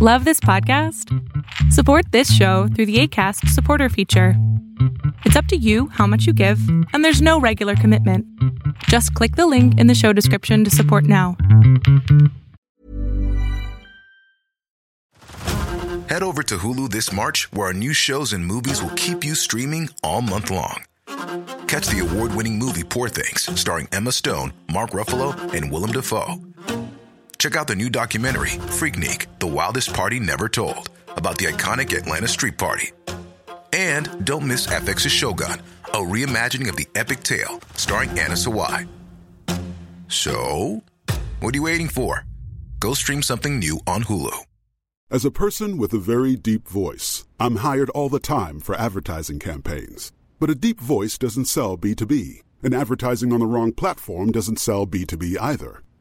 Love this podcast? Support this show through the ACAST supporter feature. It's up to you how much you give, and there's no regular commitment. Just click the link in the show description to support now. Head over to Hulu this March, where our new shows and movies will keep you streaming all month long. Catch the award winning movie Poor Things, starring Emma Stone, Mark Ruffalo, and Willem Dafoe. Check out the new documentary, Freaknik The Wildest Party Never Told, about the iconic Atlanta Street Party. And don't miss FX's Shogun, a reimagining of the epic tale starring Anna Sawai. So, what are you waiting for? Go stream something new on Hulu. As a person with a very deep voice, I'm hired all the time for advertising campaigns. But a deep voice doesn't sell B2B, and advertising on the wrong platform doesn't sell B2B either.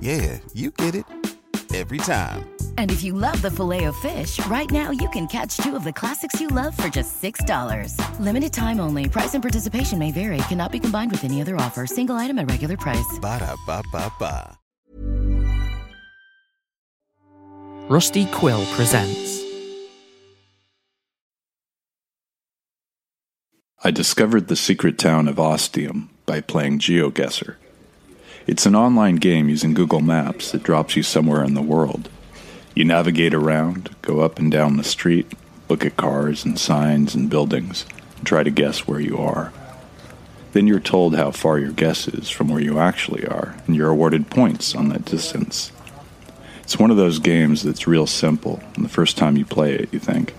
Yeah, you get it. Every time. And if you love the filet of fish, right now you can catch two of the classics you love for just $6. Limited time only. Price and participation may vary. Cannot be combined with any other offer. Single item at regular price. Ba-da-ba-ba-ba. Rusty Quill presents I discovered the secret town of Ostium by playing GeoGuessr. It's an online game using Google Maps that drops you somewhere in the world. You navigate around, go up and down the street, look at cars and signs and buildings, and try to guess where you are. Then you're told how far your guess is from where you actually are, and you're awarded points on that distance. It's one of those games that's real simple, and the first time you play it, you think,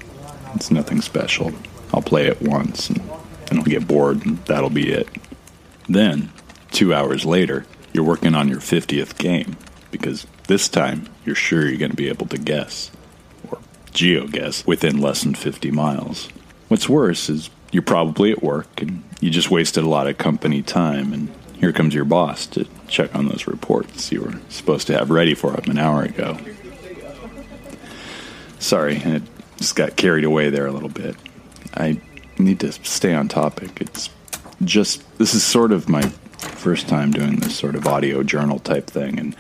it's nothing special. I'll play it once, and then I'll get bored, and that'll be it. Then, two hours later, you're working on your 50th game, because this time you're sure you're going to be able to guess, or geo guess, within less than 50 miles. What's worse is you're probably at work, and you just wasted a lot of company time, and here comes your boss to check on those reports you were supposed to have ready for him an hour ago. Sorry, I just got carried away there a little bit. I need to stay on topic. It's just, this is sort of my first time doing this sort of audio journal type thing, and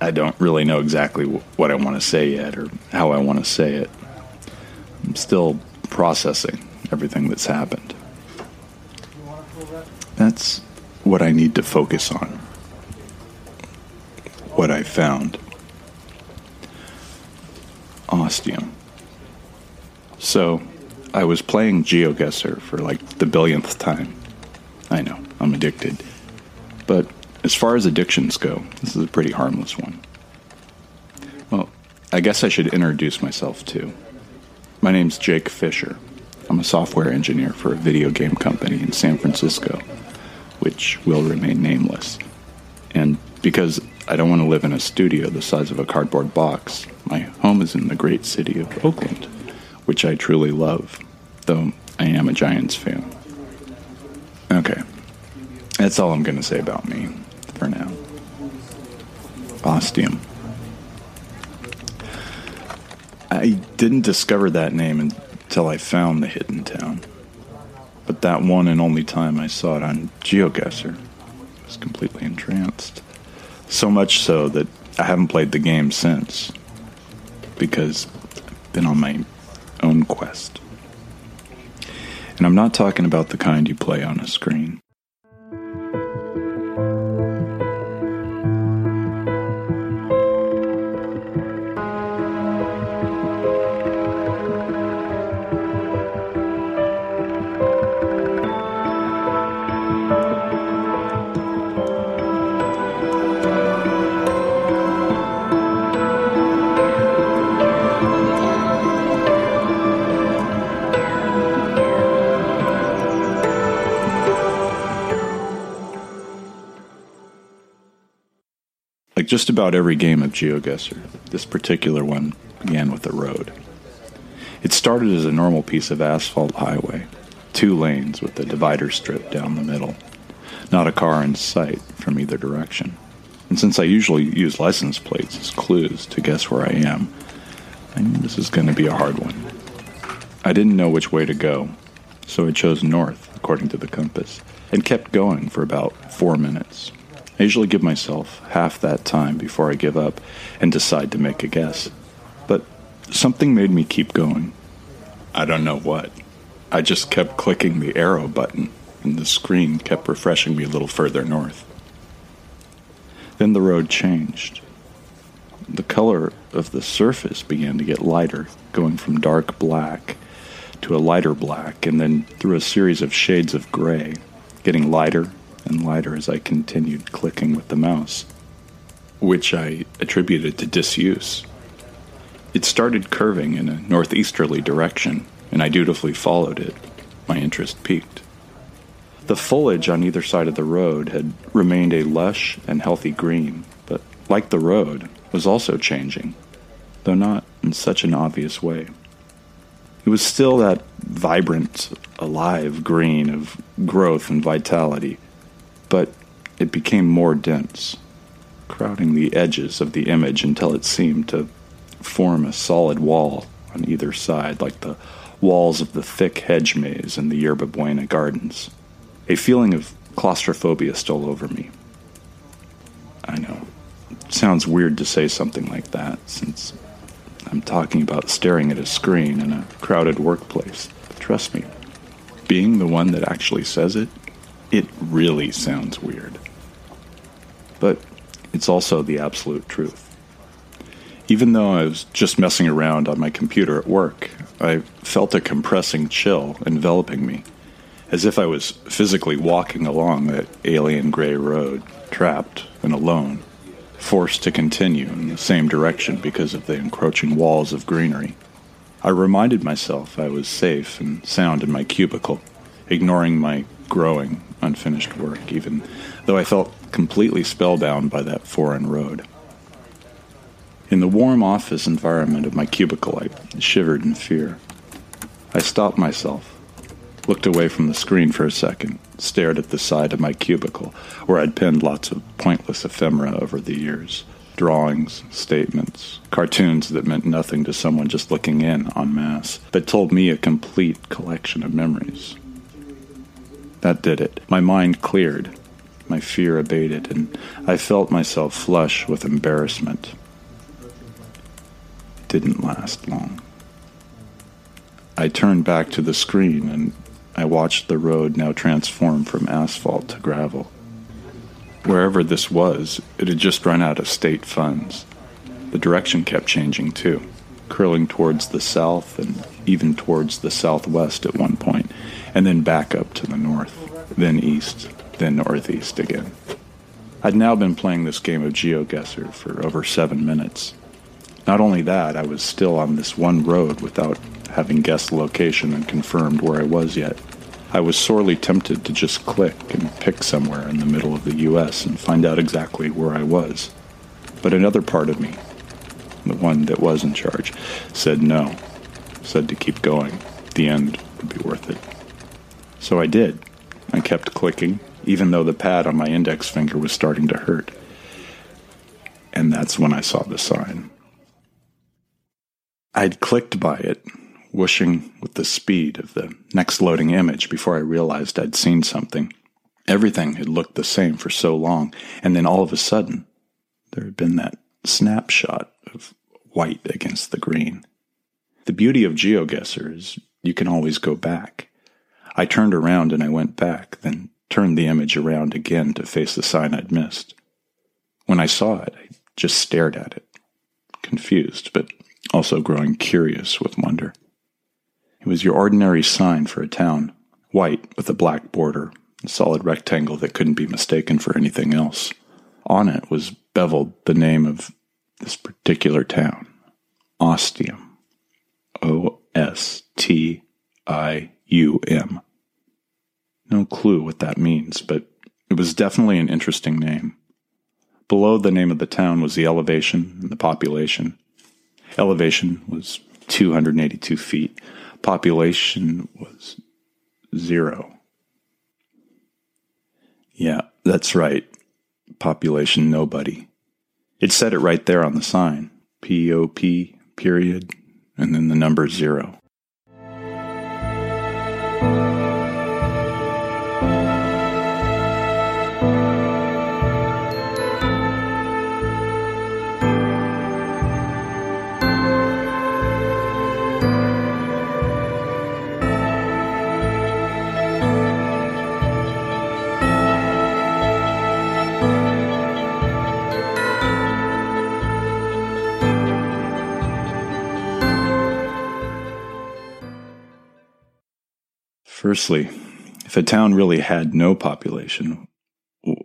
I don't really know exactly what I want to say yet or how I want to say it. I'm still processing everything that's happened. That's what I need to focus on. What I found. Ostium. So, I was playing GeoGuessr for like the billionth time. I know, I'm addicted. But as far as addictions go, this is a pretty harmless one. Well, I guess I should introduce myself too. My name's Jake Fisher. I'm a software engineer for a video game company in San Francisco, which will remain nameless. And because I don't want to live in a studio the size of a cardboard box, my home is in the great city of Oakland, which I truly love, though I am a Giants fan. Okay, that's all I'm going to say about me for now. Ostium. I didn't discover that name until I found the hidden town. But that one and only time I saw it on GeoGuessr, I was completely entranced. So much so that I haven't played the game since, because I've been on my own quest. And I'm not talking about the kind you play on a screen. Just about every game of GeoGuessr, this particular one began with a road. It started as a normal piece of asphalt highway, two lanes with a divider strip down the middle. Not a car in sight from either direction. And since I usually use license plates as clues to guess where I am, I knew this is going to be a hard one. I didn't know which way to go, so I chose north according to the compass and kept going for about four minutes. I usually give myself half that time before I give up and decide to make a guess. But something made me keep going. I don't know what. I just kept clicking the arrow button, and the screen kept refreshing me a little further north. Then the road changed. The color of the surface began to get lighter, going from dark black to a lighter black, and then through a series of shades of gray, getting lighter and lighter as I continued clicking with the mouse, which I attributed to disuse. It started curving in a northeasterly direction, and I dutifully followed it. My interest peaked. The foliage on either side of the road had remained a lush and healthy green, but like the road, was also changing, though not in such an obvious way. It was still that vibrant, alive green of growth and vitality, but it became more dense, crowding the edges of the image until it seemed to form a solid wall on either side, like the walls of the thick hedge maze in the Yerba Buena gardens. A feeling of claustrophobia stole over me. I know. It sounds weird to say something like that, since I'm talking about staring at a screen in a crowded workplace. But trust me, being the one that actually says it, it really sounds weird. But it's also the absolute truth. Even though I was just messing around on my computer at work, I felt a compressing chill enveloping me, as if I was physically walking along that alien gray road, trapped and alone, forced to continue in the same direction because of the encroaching walls of greenery. I reminded myself I was safe and sound in my cubicle, ignoring my growing, unfinished work, even though I felt completely spellbound by that foreign road. In the warm office environment of my cubicle, I shivered in fear. I stopped myself, looked away from the screen for a second, stared at the side of my cubicle, where I'd pinned lots of pointless ephemera over the years drawings, statements, cartoons that meant nothing to someone just looking in en masse, but told me a complete collection of memories. That did it. My mind cleared, my fear abated, and I felt myself flush with embarrassment. It didn't last long. I turned back to the screen and I watched the road now transform from asphalt to gravel. Wherever this was, it had just run out of state funds. The direction kept changing too, curling towards the south and even towards the southwest at one point, and then back up to the north, then east, then northeast again. I'd now been playing this game of GeoGuessr for over seven minutes. Not only that, I was still on this one road without having guessed the location and confirmed where I was yet. I was sorely tempted to just click and pick somewhere in the middle of the U.S. and find out exactly where I was. But another part of me, the one that was in charge, said no, said to keep going. The end would be worth it. So I did. I kept clicking, even though the pad on my index finger was starting to hurt. and that's when I saw the sign. I'd clicked by it, whooshing with the speed of the next loading image before I realized I'd seen something. Everything had looked the same for so long, and then all of a sudden, there had been that snapshot of white against the green. The beauty of GeoGuessr is you can always go back. I turned around and I went back, then turned the image around again to face the sign I'd missed. When I saw it, I just stared at it, confused, but also growing curious with wonder. It was your ordinary sign for a town, white with a black border, a solid rectangle that couldn't be mistaken for anything else. On it was beveled the name of this particular town, Ostium. O S T I U M. No clue what that means, but it was definitely an interesting name. Below the name of the town was the elevation and the population. Elevation was 282 feet. Population was zero. Yeah, that's right. Population nobody. It said it right there on the sign. P O P period and then the number zero. Firstly, if a town really had no population,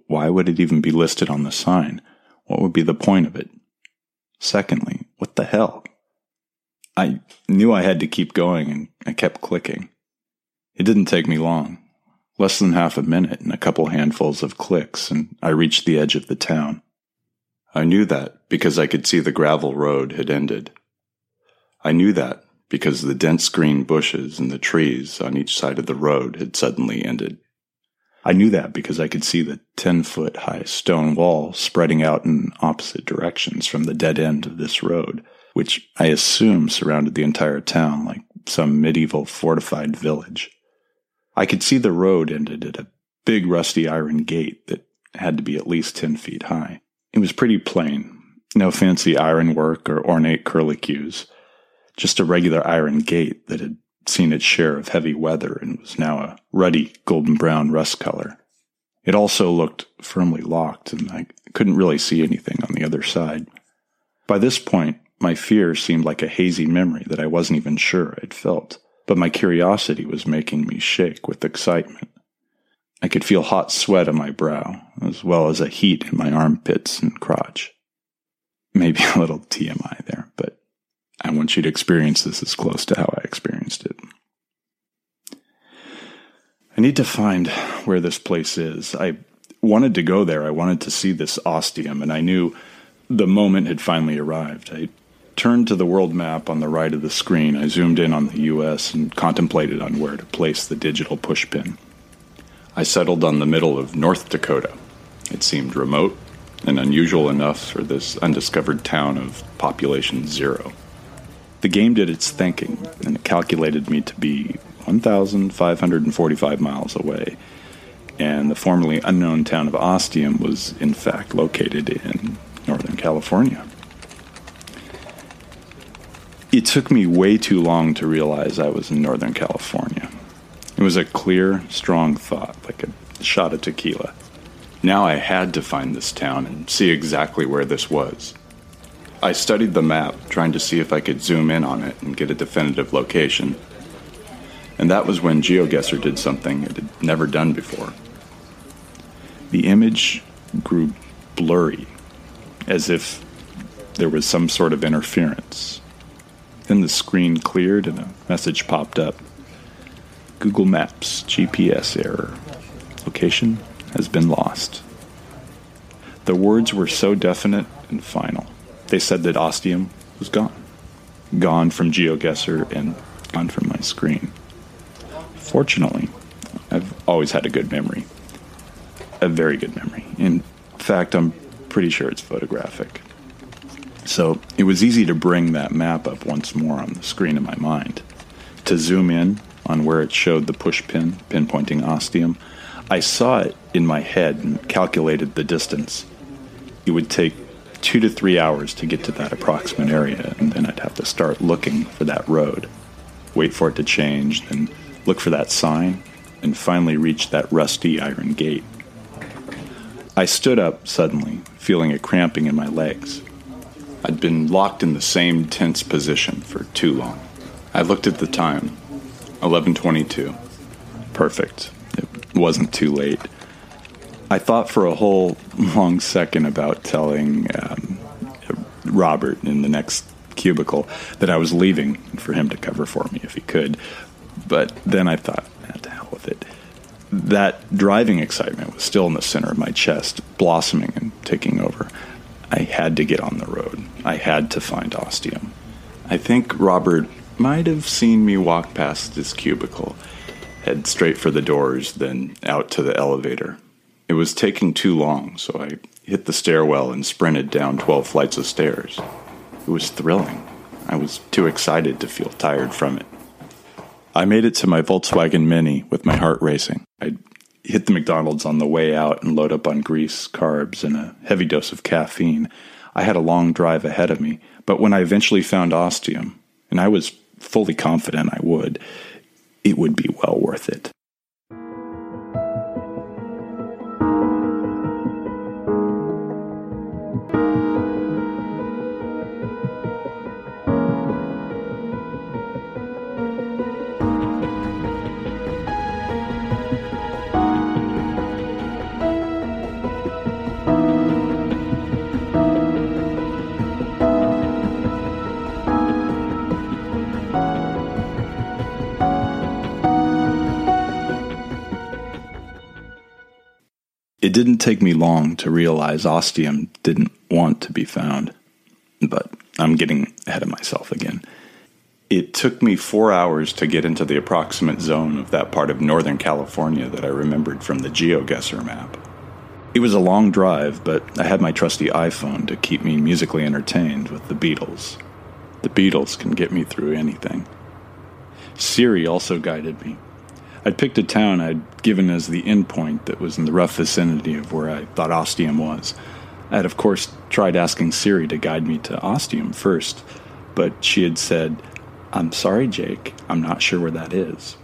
why would it even be listed on the sign? What would be the point of it? Secondly, what the hell? I knew I had to keep going and I kept clicking. It didn't take me long. Less than half a minute and a couple handfuls of clicks, and I reached the edge of the town. I knew that because I could see the gravel road had ended. I knew that because the dense green bushes and the trees on each side of the road had suddenly ended. I knew that because I could see the 10 foot high stone wall spreading out in opposite directions from the dead end of this road, which I assume surrounded the entire town like some medieval fortified village. I could see the road ended at a big rusty iron gate that had to be at least 10 feet high. It was pretty plain, no fancy ironwork or ornate curlicues just a regular iron gate that had seen its share of heavy weather and was now a ruddy golden brown rust color. It also looked firmly locked, and I couldn't really see anything on the other side. By this point, my fear seemed like a hazy memory that I wasn't even sure I'd felt, but my curiosity was making me shake with excitement. I could feel hot sweat on my brow, as well as a heat in my armpits and crotch. Maybe a little TMI there, but I want you to experience this as close to how I experienced it. I need to find where this place is. I wanted to go there. I wanted to see this ostium, and I knew the moment had finally arrived. I turned to the world map on the right of the screen. I zoomed in on the US and contemplated on where to place the digital pushpin. I settled on the middle of North Dakota. It seemed remote and unusual enough for this undiscovered town of population zero. The game did its thinking, and it calculated me to be 1,545 miles away. And the formerly unknown town of Ostium was, in fact, located in Northern California. It took me way too long to realize I was in Northern California. It was a clear, strong thought, like a shot of tequila. Now I had to find this town and see exactly where this was. I studied the map, trying to see if I could zoom in on it and get a definitive location. And that was when GeoGuessr did something it had never done before. The image grew blurry, as if there was some sort of interference. Then the screen cleared and a message popped up Google Maps GPS error. Location has been lost. The words were so definite and final. They said that Ostium was gone. Gone from GeoGuessr and gone from my screen. Fortunately, I've always had a good memory. A very good memory. In fact, I'm pretty sure it's photographic. So it was easy to bring that map up once more on the screen in my mind. To zoom in on where it showed the push pin pinpointing Ostium, I saw it in my head and calculated the distance. It would take two to three hours to get to that approximate area, and then I'd have to start looking for that road, wait for it to change, then look for that sign, and finally reach that rusty iron gate. I stood up suddenly, feeling a cramping in my legs. I'd been locked in the same tense position for too long. I looked at the time 11:22. Perfect. It wasn't too late. I thought for a whole long second about telling um, Robert in the next cubicle that I was leaving for him to cover for me if he could. But then I thought, eh, to hell with it that driving excitement was still in the center of my chest, blossoming and taking over. I had to get on the road. I had to find Ostium. I think Robert might have seen me walk past his cubicle, head straight for the doors, then out to the elevator. It was taking too long, so I hit the stairwell and sprinted down 12 flights of stairs. It was thrilling. I was too excited to feel tired from it. I made it to my Volkswagen Mini with my heart racing. I'd hit the McDonald's on the way out and load up on grease, carbs, and a heavy dose of caffeine. I had a long drive ahead of me, but when I eventually found Ostium, and I was fully confident I would, it would be well worth it. It didn't take me long to realize Ostium didn't want to be found, but I'm getting ahead of myself again. It took me four hours to get into the approximate zone of that part of Northern California that I remembered from the GeoGuessr map. It was a long drive, but I had my trusty iPhone to keep me musically entertained with the Beatles. The Beatles can get me through anything. Siri also guided me, I'd picked a town I'd given as the endpoint that was in the rough vicinity of where I thought Ostium was. I had, of course, tried asking Siri to guide me to Ostium first, but she had said, I'm sorry, Jake, I'm not sure where that is.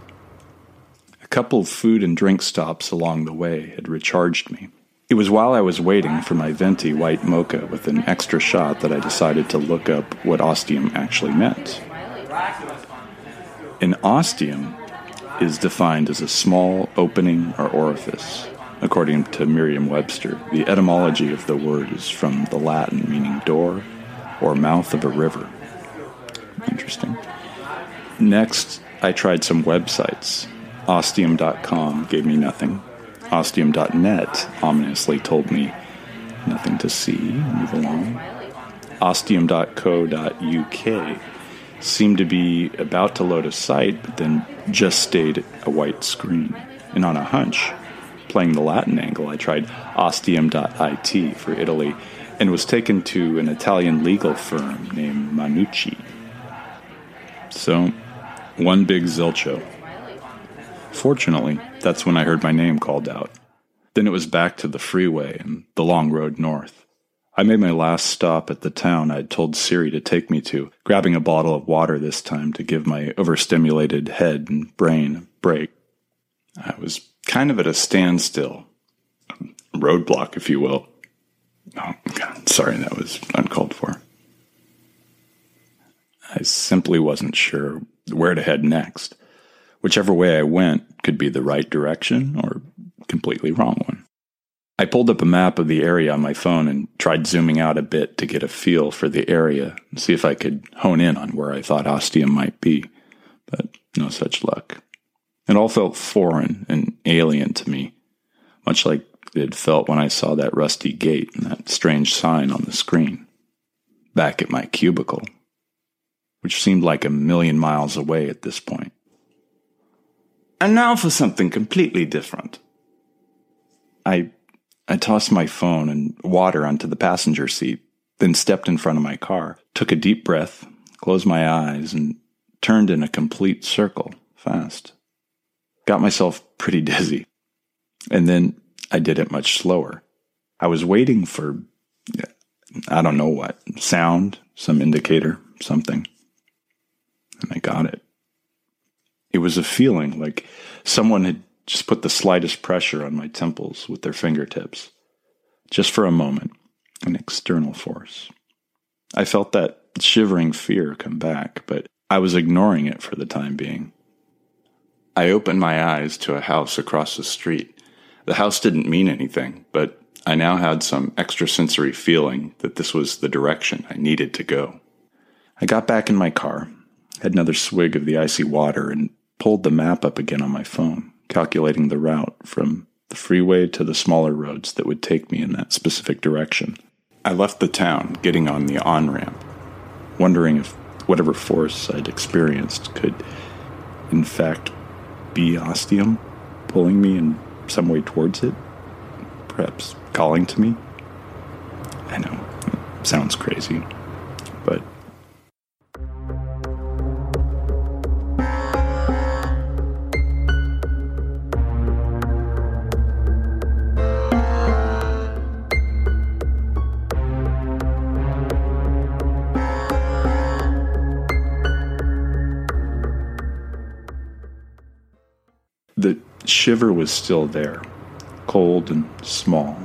A couple of food and drink stops along the way had recharged me. It was while I was waiting for my venti white mocha with an extra shot that I decided to look up what ostium actually meant. In ostium is defined as a small opening or orifice. According to Merriam Webster, the etymology of the word is from the Latin meaning door or mouth of a river. Interesting. Next, I tried some websites. Ostium.com gave me nothing. Ostium.net ominously told me nothing to see. Move along. Ostium.co.uk seemed to be about to load a site, but then just stayed a white screen. And on a hunch, playing the Latin angle, I tried ostium.it for Italy and was taken to an Italian legal firm named Manucci. So, one big zilcho. Fortunately, that's when I heard my name called out. Then it was back to the freeway and the long road north. I made my last stop at the town I'd told Siri to take me to, grabbing a bottle of water this time to give my overstimulated head and brain a break. I was kind of at a standstill, roadblock, if you will. Oh, God, sorry, that was uncalled for. I simply wasn't sure where to head next. Whichever way I went could be the right direction or completely wrong one. I pulled up a map of the area on my phone and tried zooming out a bit to get a feel for the area and see if I could hone in on where I thought Ostium might be, but no such luck. It all felt foreign and alien to me, much like it had felt when I saw that rusty gate and that strange sign on the screen. Back at my cubicle, which seemed like a million miles away at this point. And now for something completely different. I I tossed my phone and water onto the passenger seat, then stepped in front of my car, took a deep breath, closed my eyes, and turned in a complete circle fast. Got myself pretty dizzy. And then I did it much slower. I was waiting for, I don't know what, sound, some indicator, something. And I got it. It was a feeling like someone had just put the slightest pressure on my temples with their fingertips. Just for a moment, an external force. I felt that shivering fear come back, but I was ignoring it for the time being. I opened my eyes to a house across the street. The house didn't mean anything, but I now had some extrasensory feeling that this was the direction I needed to go. I got back in my car, had another swig of the icy water, and pulled the map up again on my phone, calculating the route from the freeway to the smaller roads that would take me in that specific direction. I left the town, getting on the on ramp, wondering if whatever force I'd experienced could, in fact, be ostium pulling me in some way towards it, perhaps calling to me. I know, it sounds crazy, shiver was still there, cold and small,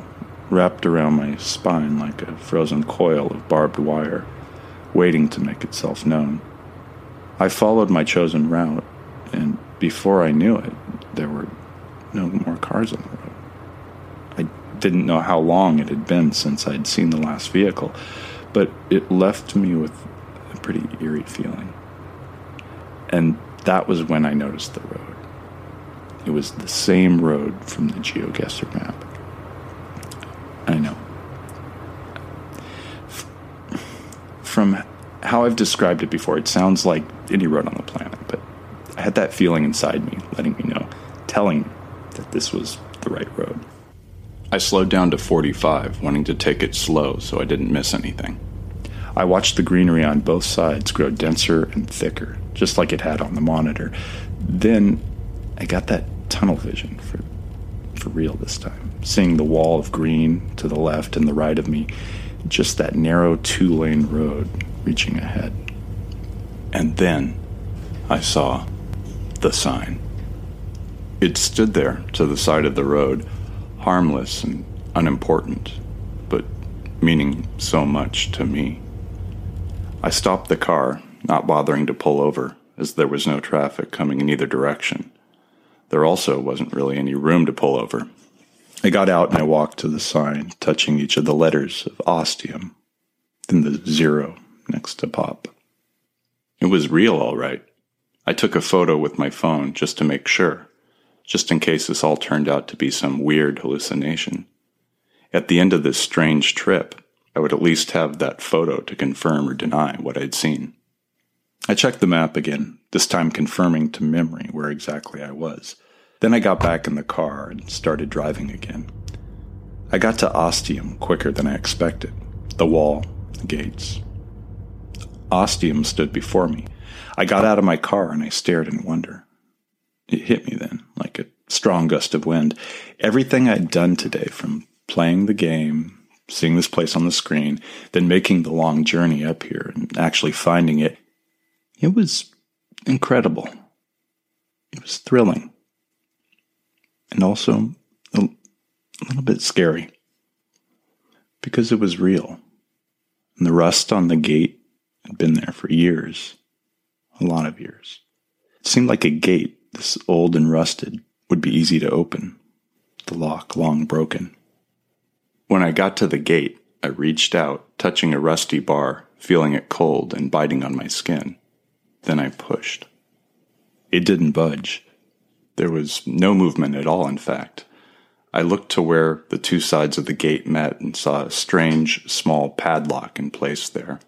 wrapped around my spine like a frozen coil of barbed wire, waiting to make itself known. I followed my chosen route, and before I knew it, there were no more cars on the road. I didn't know how long it had been since I'd seen the last vehicle, but it left me with a pretty eerie feeling. And that was when I noticed the road. It was the same road from the GeoGuessr map. I know. From how I've described it before, it sounds like any road on the planet, but I had that feeling inside me, letting me know, telling me that this was the right road. I slowed down to 45, wanting to take it slow so I didn't miss anything. I watched the greenery on both sides grow denser and thicker, just like it had on the monitor. Then I got that tunnel vision for for real this time. Seeing the wall of green to the left and the right of me, just that narrow two-lane road reaching ahead. And then I saw the sign. It stood there to the side of the road, harmless and unimportant, but meaning so much to me. I stopped the car, not bothering to pull over, as there was no traffic coming in either direction. There also wasn't really any room to pull over. I got out and I walked to the sign, touching each of the letters of ostium, then the zero next to pop. It was real, all right. I took a photo with my phone just to make sure, just in case this all turned out to be some weird hallucination. At the end of this strange trip, I would at least have that photo to confirm or deny what I'd seen. I checked the map again, this time confirming to memory where exactly I was. Then I got back in the car and started driving again. I got to Ostium quicker than I expected the wall, the gates. Ostium stood before me. I got out of my car and I stared in wonder. It hit me then, like a strong gust of wind. Everything I'd done today, from playing the game, seeing this place on the screen, then making the long journey up here and actually finding it, it was incredible. It was thrilling. And also a, little bit scary. Because it was real. And the rust on the gate had been there for years. A lot of years. It seemed like a gate, this old and rusted, would be easy to open. The lock long broken. When I got to the gate, I reached out, touching a rusty bar, feeling it cold and biting on my skin. Then I pushed. It didn't budge. There was no movement at all, in fact. I looked to where the two sides of the gate met and saw a strange, small padlock in place there.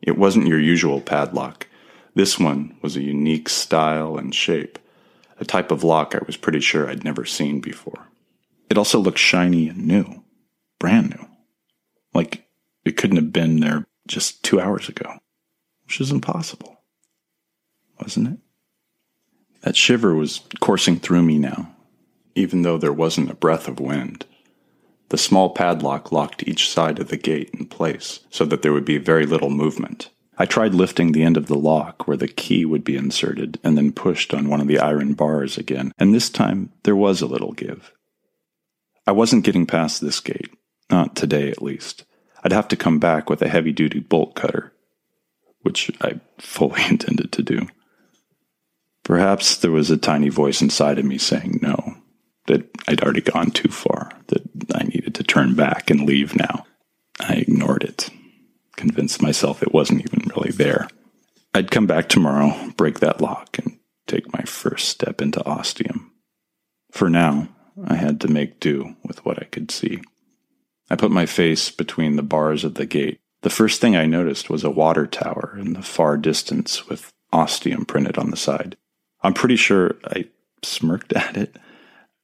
It wasn't your usual padlock. This one was a unique style and shape, a type of lock I was pretty sure I'd never seen before. It also looked shiny and new, brand new, like it couldn't have been there just two hours ago, which is impossible, wasn't it? That shiver was coursing through me now, even though there wasn't a breath of wind. The small padlock locked each side of the gate in place so that there would be very little movement. I tried lifting the end of the lock where the key would be inserted and then pushed on one of the iron bars again, and this time there was a little give. I wasn't getting past this gate, not today at least. I'd have to come back with a heavy duty bolt cutter, which I fully intended to do. Perhaps there was a tiny voice inside of me saying no, that I'd already gone too far, that I needed to turn back and leave now. I ignored it, convinced myself it wasn't even really there. I'd come back tomorrow, break that lock, and take my first step into ostium. For now, I had to make do with what I could see. I put my face between the bars of the gate. The first thing I noticed was a water tower in the far distance with ostium printed on the side. I'm pretty sure I smirked at it.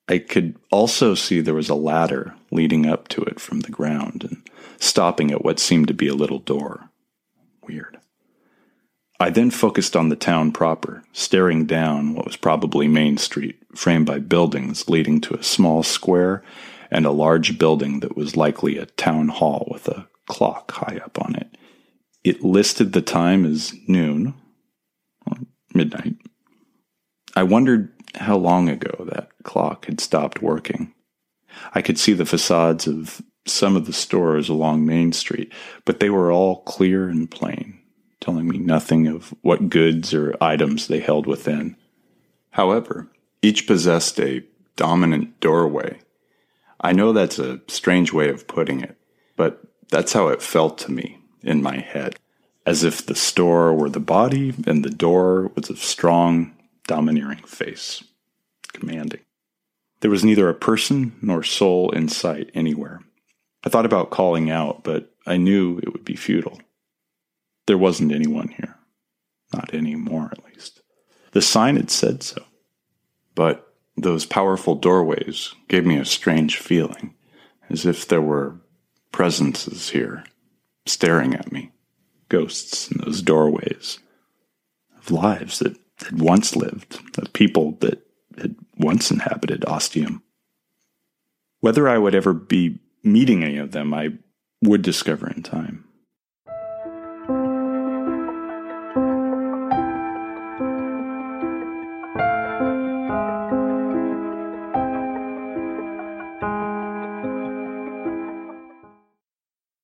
I could also see there was a ladder leading up to it from the ground and stopping at what seemed to be a little door. Weird. I then focused on the town proper, staring down what was probably Main Street, framed by buildings leading to a small square and a large building that was likely a town hall with a clock high up on it. It listed the time as noon, midnight. I wondered how long ago that clock had stopped working. I could see the facades of some of the stores along Main Street, but they were all clear and plain, telling me nothing of what goods or items they held within. However, each possessed a dominant doorway. I know that's a strange way of putting it, but that's how it felt to me in my head, as if the store were the body and the door was a strong, domineering face, commanding. There was neither a person nor soul in sight anywhere. I thought about calling out, but I knew it would be futile. There wasn't anyone here. Not anymore, at least. The sign had said so. But those powerful doorways gave me a strange feeling, as if there were presences here, staring at me, ghosts in those doorways, of lives that had once lived, of people that had once inhabited Ostium. Whether I would ever be meeting any of them, I would discover in time.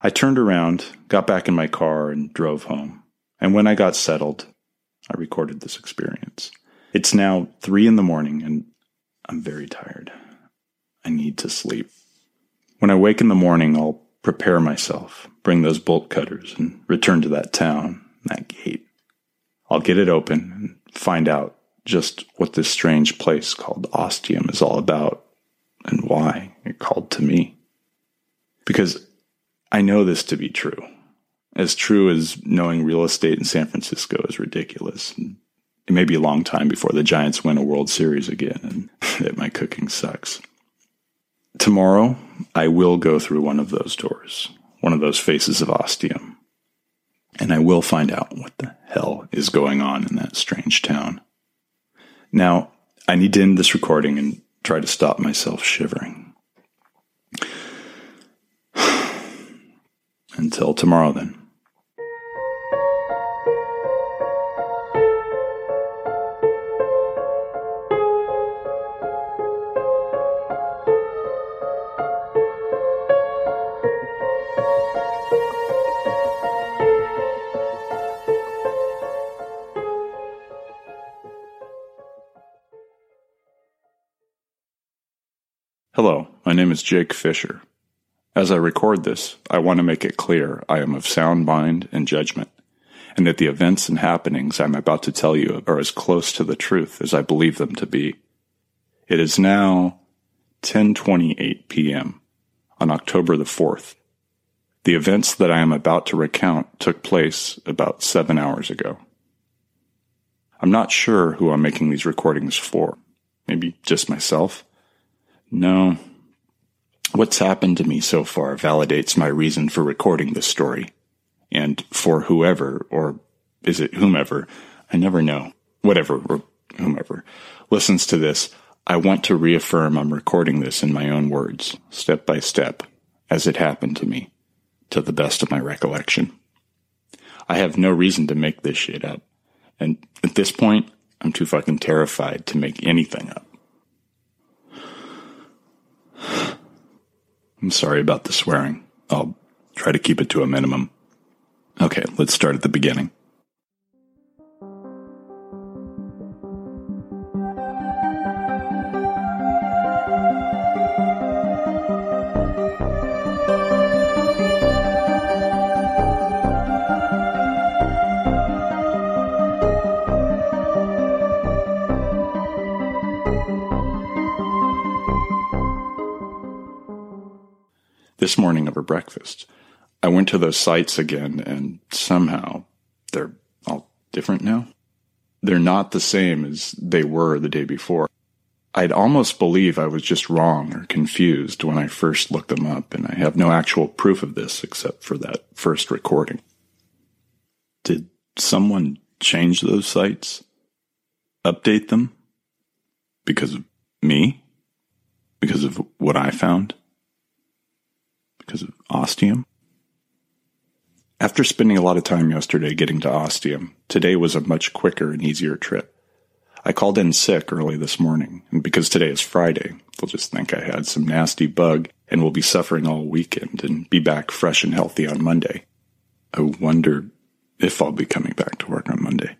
I turned around, got back in my car, and drove home. And when I got settled, I recorded this experience. It's now three in the morning, and I'm very tired. I need to sleep. When I wake in the morning, I'll prepare myself, bring those bolt cutters, and return to that town, that gate. I'll get it open and find out just what this strange place called Ostium is all about and why it called to me. Because I know this to be true. As true as knowing real estate in San Francisco is ridiculous. It may be a long time before the Giants win a World Series again and that my cooking sucks. Tomorrow, I will go through one of those doors, one of those faces of ostium, and I will find out what the hell is going on in that strange town. Now, I need to end this recording and try to stop myself shivering. Until tomorrow, then. My name is Jake Fisher. As I record this, I want to make it clear I am of sound mind and judgment, and that the events and happenings I'm about to tell you are as close to the truth as I believe them to be. It is now 10:28 p.m. on October the 4th. The events that I am about to recount took place about 7 hours ago. I'm not sure who I'm making these recordings for. Maybe just myself? No, What's happened to me so far validates my reason for recording this story. And for whoever, or is it whomever, I never know, whatever, or whomever, listens to this, I want to reaffirm I'm recording this in my own words, step by step, as it happened to me, to the best of my recollection. I have no reason to make this shit up. And at this point, I'm too fucking terrified to make anything up. I'm sorry about the swearing. I'll try to keep it to a minimum. Okay, let's start at the beginning. This morning over breakfast, I went to those sites again and somehow they're all different now. They're not the same as they were the day before. I'd almost believe I was just wrong or confused when I first looked them up, and I have no actual proof of this except for that first recording. Did someone change those sites? Update them? Because of me? Because of what I found? Because of Ostium. After spending a lot of time yesterday getting to Ostium, today was a much quicker and easier trip. I called in sick early this morning, and because today is Friday, they'll just think I had some nasty bug and will be suffering all weekend and be back fresh and healthy on Monday. I wonder if I'll be coming back to work on Monday.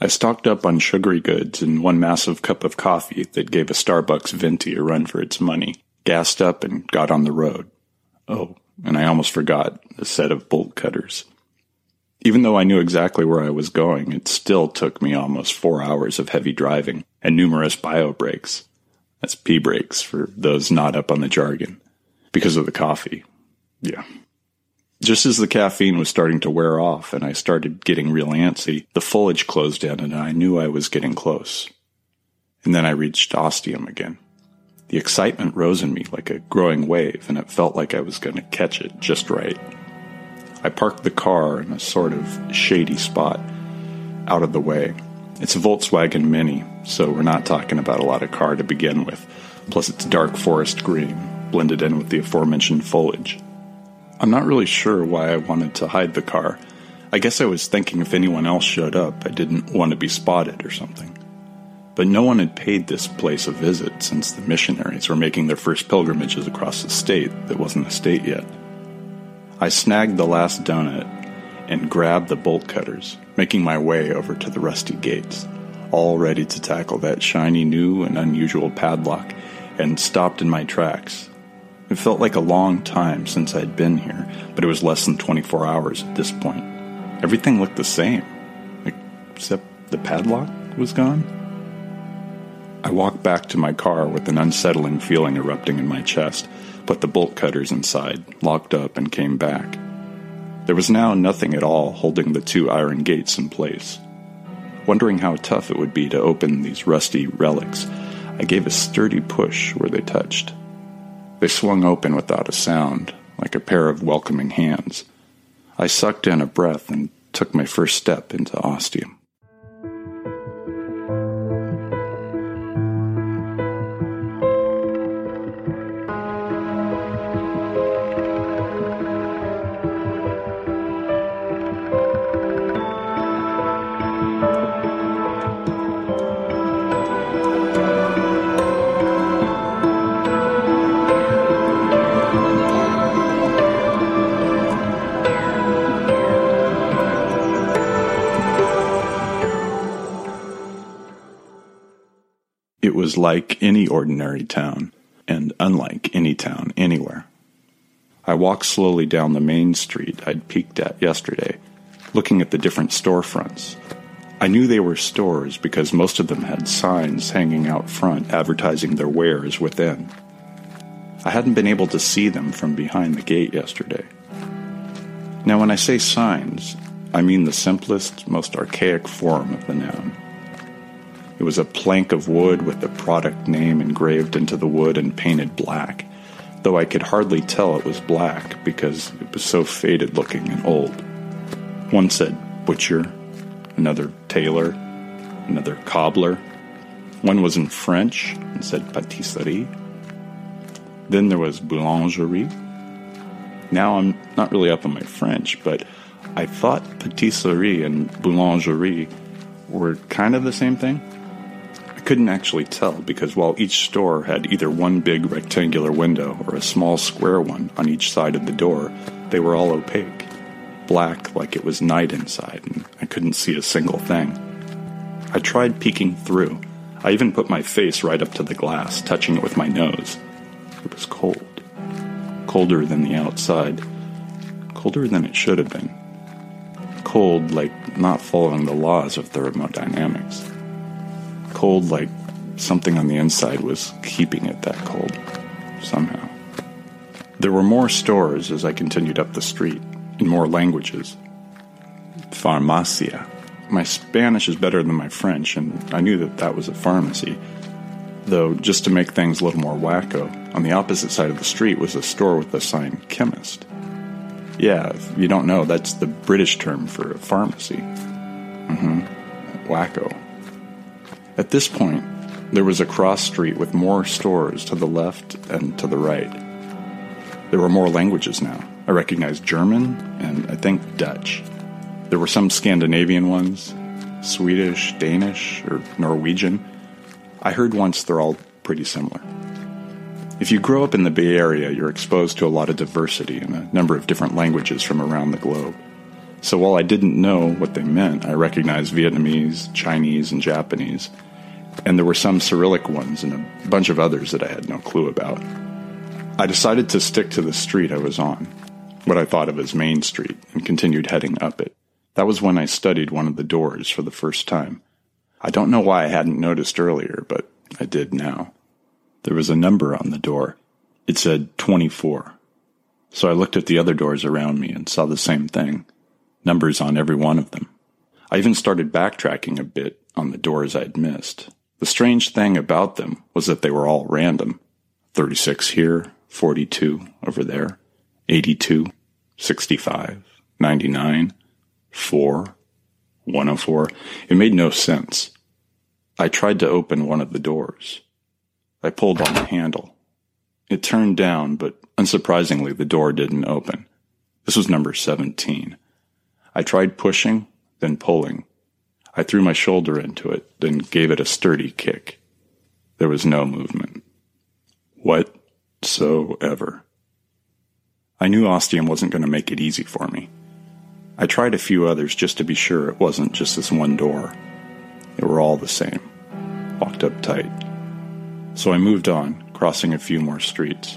I stocked up on sugary goods and one massive cup of coffee that gave a Starbucks venti a run for its money gassed up and got on the road. Oh, and I almost forgot a set of bolt cutters. Even though I knew exactly where I was going, it still took me almost four hours of heavy driving and numerous bio breaks. That's P breaks for those not up on the jargon. Because of the coffee. Yeah. Just as the caffeine was starting to wear off and I started getting real antsy, the foliage closed in and I knew I was getting close. And then I reached ostium again. The excitement rose in me like a growing wave, and it felt like I was going to catch it just right. I parked the car in a sort of shady spot out of the way. It's a Volkswagen Mini, so we're not talking about a lot of car to begin with. Plus, it's dark forest green, blended in with the aforementioned foliage. I'm not really sure why I wanted to hide the car. I guess I was thinking if anyone else showed up, I didn't want to be spotted or something but no one had paid this place a visit since the missionaries were making their first pilgrimages across the state that wasn't a state yet. I snagged the last donut and grabbed the bolt cutters, making my way over to the rusty gates, all ready to tackle that shiny new and unusual padlock, and stopped in my tracks. It felt like a long time since I'd been here, but it was less than 24 hours at this point. Everything looked the same, except the padlock was gone. I walked back to my car with an unsettling feeling erupting in my chest, put the bolt cutters inside, locked up, and came back. There was now nothing at all holding the two iron gates in place. Wondering how tough it would be to open these rusty relics, I gave a sturdy push where they touched. They swung open without a sound, like a pair of welcoming hands. I sucked in a breath and took my first step into ostium. Was like any ordinary town, and unlike any town anywhere. I walked slowly down the main street I'd peeked at yesterday, looking at the different storefronts. I knew they were stores because most of them had signs hanging out front advertising their wares within. I hadn't been able to see them from behind the gate yesterday. Now, when I say signs, I mean the simplest, most archaic form of the noun. It was a plank of wood with the product name engraved into the wood and painted black. though I could hardly tell it was black because it was so faded looking and old. One said butcher, another tailor, another cobbler. One was in French and said pâtisserie. Then there was boulangerie. Now I'm not really up on my French, but I thought patisserie and boulangerie were kind of the same thing. Couldn't actually tell because while each store had either one big rectangular window or a small square one on each side of the door, they were all opaque, black like it was night inside, and I couldn't see a single thing. I tried peeking through. I even put my face right up to the glass, touching it with my nose. It was cold. Colder than the outside. Colder than it should have been. Cold like not following the laws of thermodynamics. Cold like something on the inside was keeping it that cold. Somehow. There were more stores as I continued up the street, in more languages. Farmacia. My Spanish is better than my French, and I knew that that was a pharmacy. Though, just to make things a little more wacko, on the opposite side of the street was a store with the sign chemist. Yeah, if you don't know, that's the British term for a pharmacy. Mm-hmm. Wacko. At this point, there was a cross street with more stores to the left and to the right. There were more languages now. I recognized German and I think Dutch. There were some Scandinavian ones, Swedish, Danish, or Norwegian. I heard once they're all pretty similar. If you grow up in the Bay Area, you're exposed to a lot of diversity and a number of different languages from around the globe. So while I didn't know what they meant, I recognized Vietnamese, Chinese, and Japanese, and there were some Cyrillic ones and a bunch of others that I had no clue about. I decided to stick to the street I was on, what I thought of as Main Street, and continued heading up it. That was when I studied one of the doors for the first time. I don't know why I hadn't noticed earlier, but I did now. There was a number on the door. It said 24. So I looked at the other doors around me and saw the same thing. Numbers on every one of them. I even started backtracking a bit on the doors I'd missed. The strange thing about them was that they were all random. 36 here, 42 over there, 82, 65, 99, 4, 104. It made no sense. I tried to open one of the doors. I pulled on the handle. It turned down, but unsurprisingly, the door didn't open. This was number 17. I tried pushing, then pulling. I threw my shoulder into it, then gave it a sturdy kick. There was no movement. Whatsoever. I knew Ostium wasn't going to make it easy for me. I tried a few others just to be sure it wasn't just this one door. They were all the same, locked up tight. So I moved on, crossing a few more streets.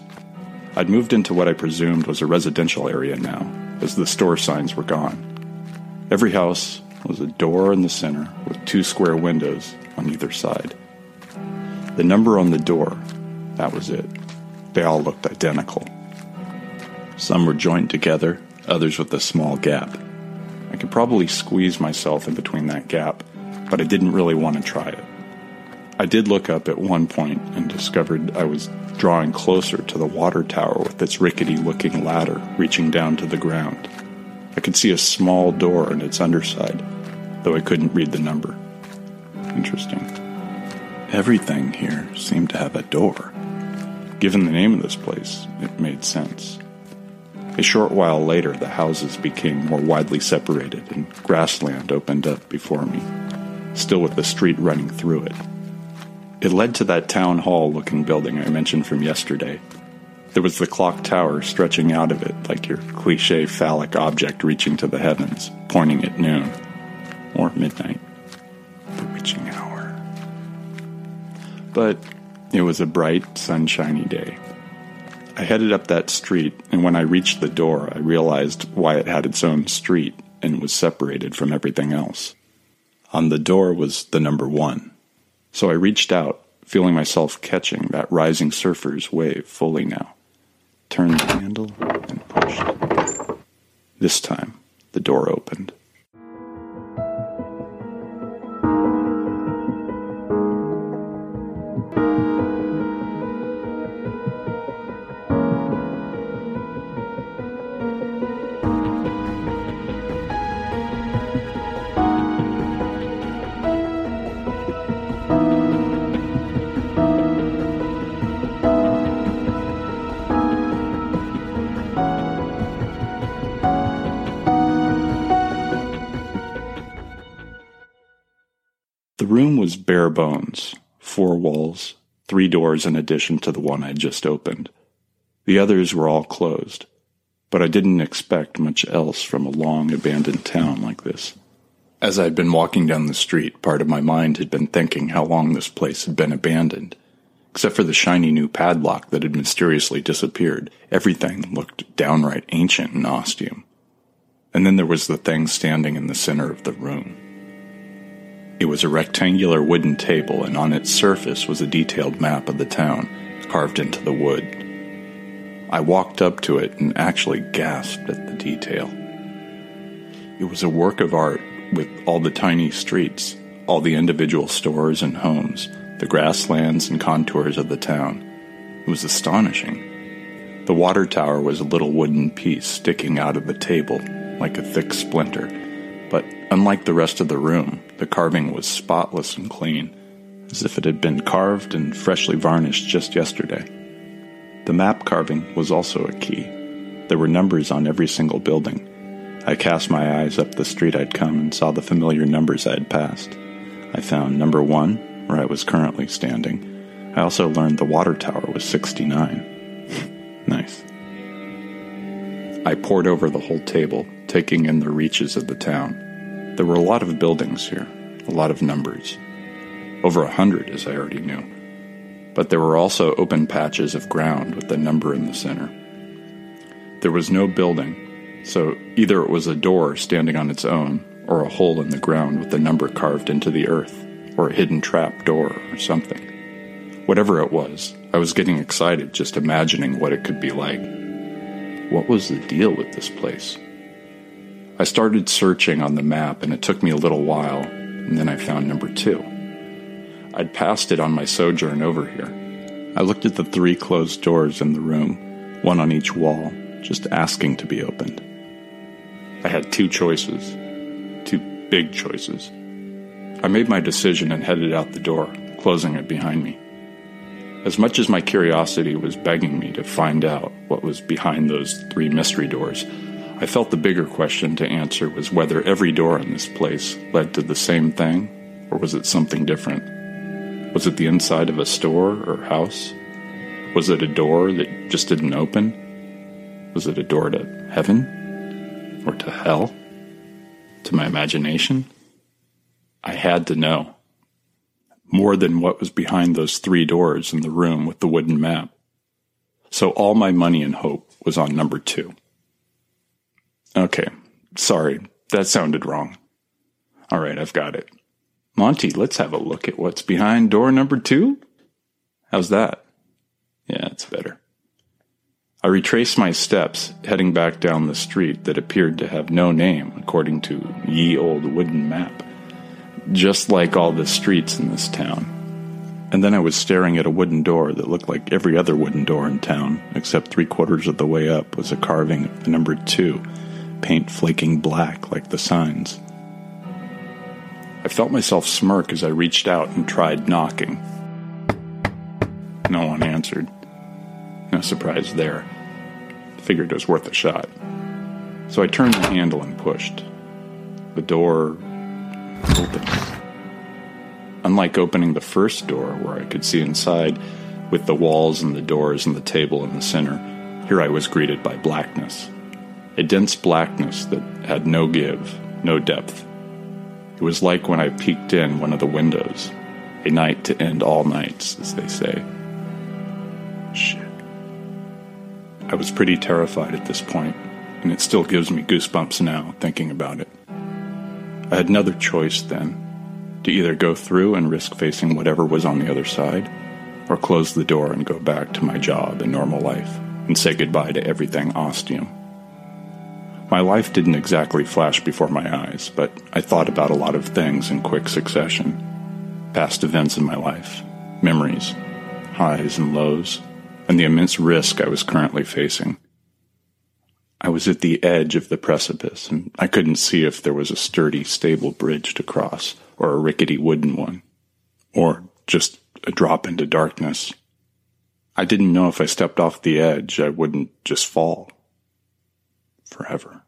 I'd moved into what I presumed was a residential area now, as the store signs were gone. Every house was a door in the center with two square windows on either side. The number on the door, that was it. They all looked identical. Some were joined together, others with a small gap. I could probably squeeze myself in between that gap, but I didn't really want to try it. I did look up at one point and discovered I was drawing closer to the water tower with its rickety looking ladder reaching down to the ground. I could see a small door in its underside, though I couldn't read the number. Interesting. Everything here seemed to have a door. Given the name of this place, it made sense. A short while later, the houses became more widely separated and grassland opened up before me, still with the street running through it. It led to that town hall looking building I mentioned from yesterday. There was the clock tower stretching out of it like your cliche phallic object reaching to the heavens, pointing at noon or midnight, the witching hour. But it was a bright, sunshiny day. I headed up that street, and when I reached the door, I realized why it had its own street and was separated from everything else. On the door was the number one. So I reached out, feeling myself catching that rising surfer's wave fully now. Turned the handle and pushed. This time, the door opened. Room was bare bones four walls, three doors in addition to the one I'd just opened. The others were all closed, but I didn't expect much else from a long abandoned town like this. As I'd been walking down the street, part of my mind had been thinking how long this place had been abandoned. Except for the shiny new padlock that had mysteriously disappeared, everything looked downright ancient and Ostium. And then there was the thing standing in the center of the room. It was a rectangular wooden table, and on its surface was a detailed map of the town, carved into the wood. I walked up to it and actually gasped at the detail. It was a work of art with all the tiny streets, all the individual stores and homes, the grasslands and contours of the town. It was astonishing. The water tower was a little wooden piece sticking out of the table like a thick splinter, but unlike the rest of the room, the carving was spotless and clean, as if it had been carved and freshly varnished just yesterday. The map carving was also a key. There were numbers on every single building. I cast my eyes up the street I'd come and saw the familiar numbers I had passed. I found number one, where I was currently standing. I also learned the water tower was 69. nice. I pored over the whole table, taking in the reaches of the town. There were a lot of buildings here, a lot of numbers. Over a hundred, as I already knew. But there were also open patches of ground with the number in the center. There was no building, so either it was a door standing on its own, or a hole in the ground with the number carved into the earth, or a hidden trap door, or something. Whatever it was, I was getting excited just imagining what it could be like. What was the deal with this place? I started searching on the map, and it took me a little while, and then I found number two. I'd passed it on my sojourn over here. I looked at the three closed doors in the room, one on each wall, just asking to be opened. I had two choices, two big choices. I made my decision and headed out the door, closing it behind me. As much as my curiosity was begging me to find out what was behind those three mystery doors, I felt the bigger question to answer was whether every door in this place led to the same thing, or was it something different? Was it the inside of a store or house? Was it a door that just didn't open? Was it a door to heaven? Or to hell? To my imagination? I had to know. More than what was behind those three doors in the room with the wooden map. So all my money and hope was on number two. Okay, sorry, that sounded wrong. All right, I've got it. Monty, let's have a look at what's behind door number two. How's that? Yeah, it's better. I retraced my steps, heading back down the street that appeared to have no name according to ye old wooden map, just like all the streets in this town. And then I was staring at a wooden door that looked like every other wooden door in town, except three quarters of the way up was a carving of the number two, paint flaking black like the signs. I felt myself smirk as I reached out and tried knocking. No one answered. No surprise there. Figured it was worth a shot. So I turned the handle and pushed. The door opened. Unlike opening the first door, where I could see inside, with the walls and the doors and the table in the center, here I was greeted by blackness. A dense blackness that had no give, no depth, it was like when I peeked in one of the windows. A night to end all nights, as they say. Shit. I was pretty terrified at this point, and it still gives me goosebumps now thinking about it. I had another choice then to either go through and risk facing whatever was on the other side, or close the door and go back to my job and normal life and say goodbye to everything ostium. My life didn't exactly flash before my eyes, but I thought about a lot of things in quick succession. Past events in my life, memories, highs and lows, and the immense risk I was currently facing. I was at the edge of the precipice, and I couldn't see if there was a sturdy, stable bridge to cross, or a rickety wooden one, or just a drop into darkness. I didn't know if I stepped off the edge, I wouldn't just fall. Forever.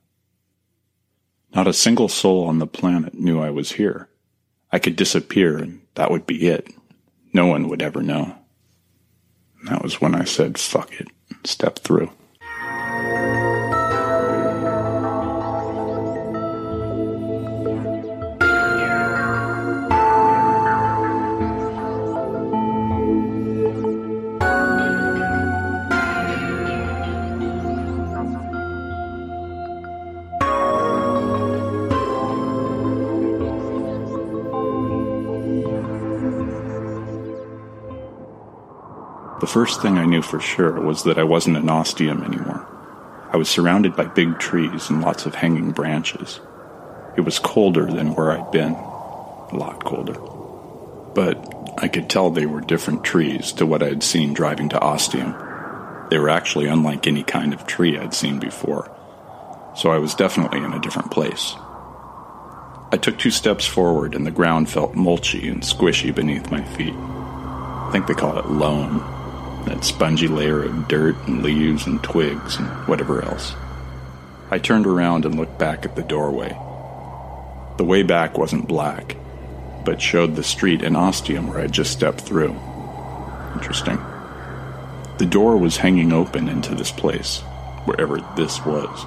Not a single soul on the planet knew I was here. I could disappear and that would be it. No one would ever know. And that was when I said, fuck it, step through. First thing I knew for sure was that I wasn't in Ostium anymore. I was surrounded by big trees and lots of hanging branches. It was colder than where I'd been, a lot colder. But I could tell they were different trees to what I had seen driving to Ostium. They were actually unlike any kind of tree I'd seen before, so I was definitely in a different place. I took two steps forward and the ground felt mulchy and squishy beneath my feet. I think they call it loam, that spongy layer of dirt and leaves and twigs and whatever else. I turned around and looked back at the doorway. The way back wasn't black, but showed the street in Ostium where I'd just stepped through. Interesting. The door was hanging open into this place, wherever this was.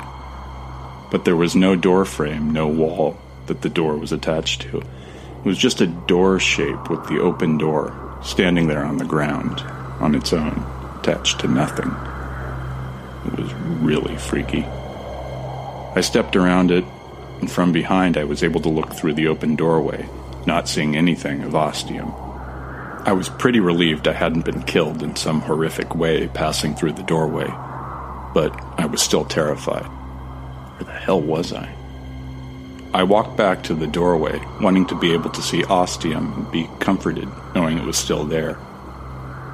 But there was no door frame, no wall that the door was attached to. It was just a door shape with the open door standing there on the ground, on its own, attached to nothing. It was really freaky. I stepped around it, and from behind I was able to look through the open doorway, not seeing anything of Ostium. I was pretty relieved I hadn't been killed in some horrific way passing through the doorway, but I was still terrified. Where the hell was I? I walked back to the doorway, wanting to be able to see Ostium and be comforted, knowing it was still there.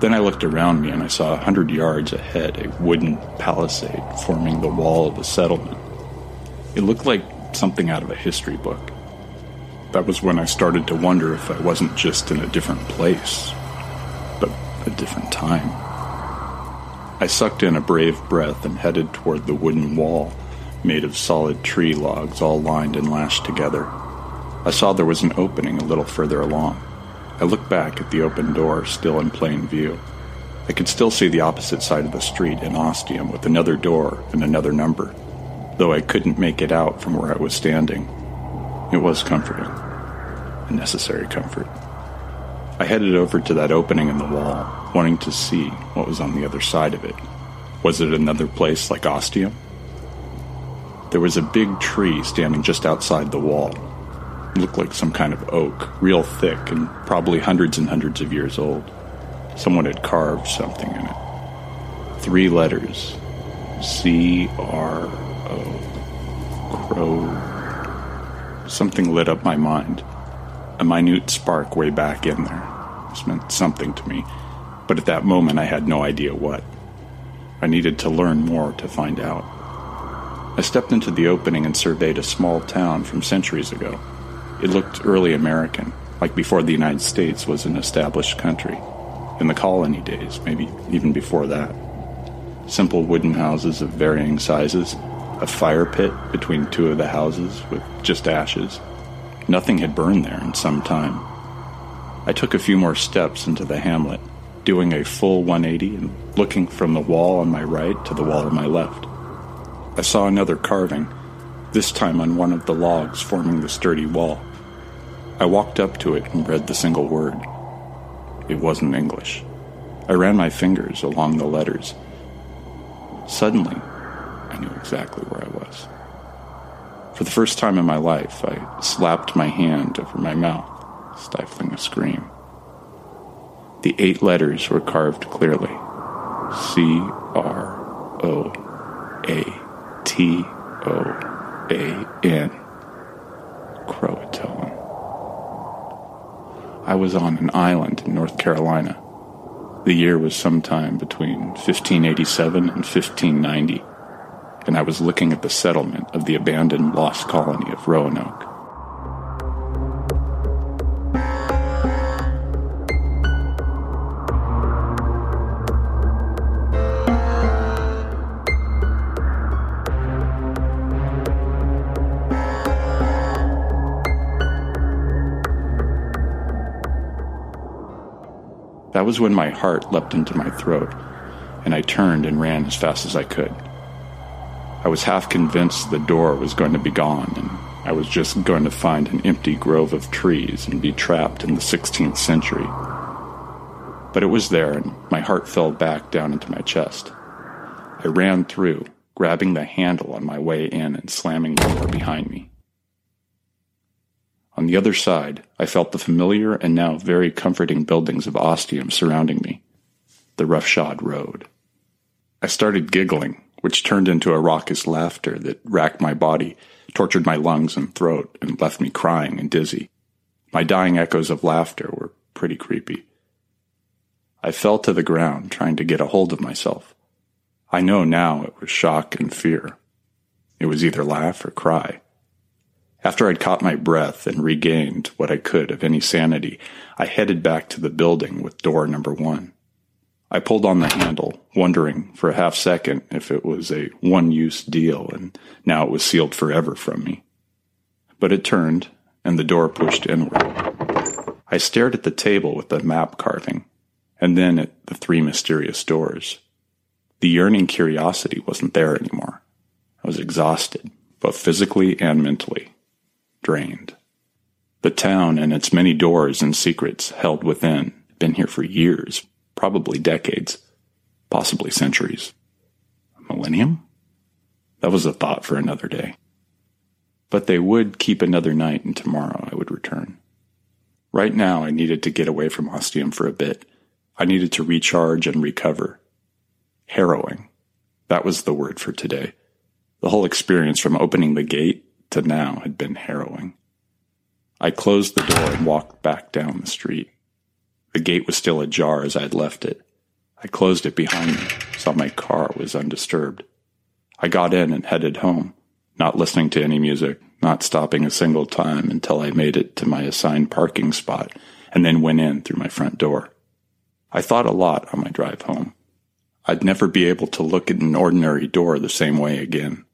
Then I looked around me and I saw a hundred yards ahead a wooden palisade forming the wall of the settlement. It looked like something out of a history book. That was when I started to wonder if I wasn't just in a different place, but a different time. I sucked in a brave breath and headed toward the wooden wall, made of solid tree logs all lined and lashed together. I saw there was an opening a little further along. I looked back at the open door, still in plain view. I could still see the opposite side of the street in Ostium with another door and another number, though I couldn't make it out from where I was standing. It was comforting, a necessary comfort. I headed over to that opening in the wall, wanting to see what was on the other side of it. Was it another place like Ostium? There was a big tree standing just outside the wall. Looked like some kind of oak, real thick and probably hundreds and hundreds of years old. Someone had carved something in it. Three letters C R O. Crow. Something lit up my mind. A minute spark way back in there. This meant something to me, but at that moment I had no idea what. I needed to learn more to find out. I stepped into the opening and surveyed a small town from centuries ago. It looked early American, like before the United States was an established country. In the colony days, maybe even before that. Simple wooden houses of varying sizes, a fire pit between two of the houses with just ashes. Nothing had burned there in some time. I took a few more steps into the hamlet, doing a full 180 and looking from the wall on my right to the wall on my left. I saw another carving, this time on one of the logs forming the sturdy wall. I walked up to it and read the single word. It wasn't English. I ran my fingers along the letters. Suddenly, I knew exactly where I was. For the first time in my life, I slapped my hand over my mouth, stifling a scream. The eight letters were carved clearly C R O A T O A N. Croatoan. I was on an island in North Carolina. The year was sometime between 1587 and 1590, and I was looking at the settlement of the abandoned lost colony of Roanoke. That was when my heart leapt into my throat, and I turned and ran as fast as I could. I was half convinced the door was going to be gone, and I was just going to find an empty grove of trees and be trapped in the 16th century. But it was there, and my heart fell back down into my chest. I ran through, grabbing the handle on my way in and slamming the door behind me. On the other side, I felt the familiar and now very comforting buildings of Ostium surrounding me, the roughshod road. I started giggling, which turned into a raucous laughter that racked my body tortured my lungs and throat, and left me crying and dizzy. My dying echoes of laughter were pretty creepy. I fell to the ground, trying to get a hold of myself. I know now it was shock and fear. It was either laugh or cry. After I'd caught my breath and regained what I could of any sanity, I headed back to the building with door number one. I pulled on the handle, wondering for a half second if it was a one use deal and now it was sealed forever from me. But it turned and the door pushed inward. I stared at the table with the map carving and then at the three mysterious doors. The yearning curiosity wasn't there anymore. I was exhausted, both physically and mentally, drained. The town and its many doors and secrets held within, been here for years, probably decades, possibly centuries. A millennium? That was a thought for another day. But they would keep another night, and tomorrow I would return. Right now, I needed to get away from Ostium for a bit. I needed to recharge and recover. Harrowing. That was the word for today. The whole experience from opening the gate to now had been harrowing. I closed the door and walked back down the street. The gate was still ajar as I had left it. I closed it behind me, saw my car was undisturbed. I got in and headed home, not listening to any music, not stopping a single time until I made it to my assigned parking spot, and then went in through my front door. I thought a lot on my drive home. I'd never be able to look at an ordinary door the same way again.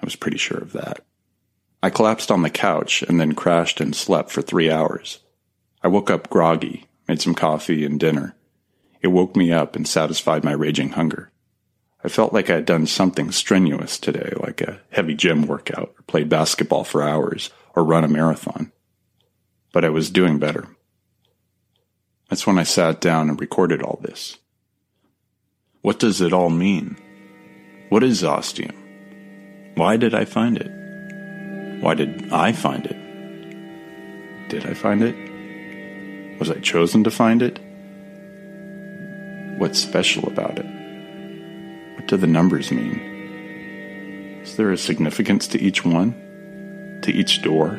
I was pretty sure of that. I collapsed on the couch and then crashed and slept for three hours. I woke up groggy, made some coffee and dinner. It woke me up and satisfied my raging hunger. I felt like I had done something strenuous today, like a heavy gym workout, or played basketball for hours, or run a marathon. But I was doing better. That's when I sat down and recorded all this. What does it all mean? What is ostium? Why did I find it? Why did I find it? Did I find it? Was I chosen to find it? What's special about it? What do the numbers mean? Is there a significance to each one? To each door?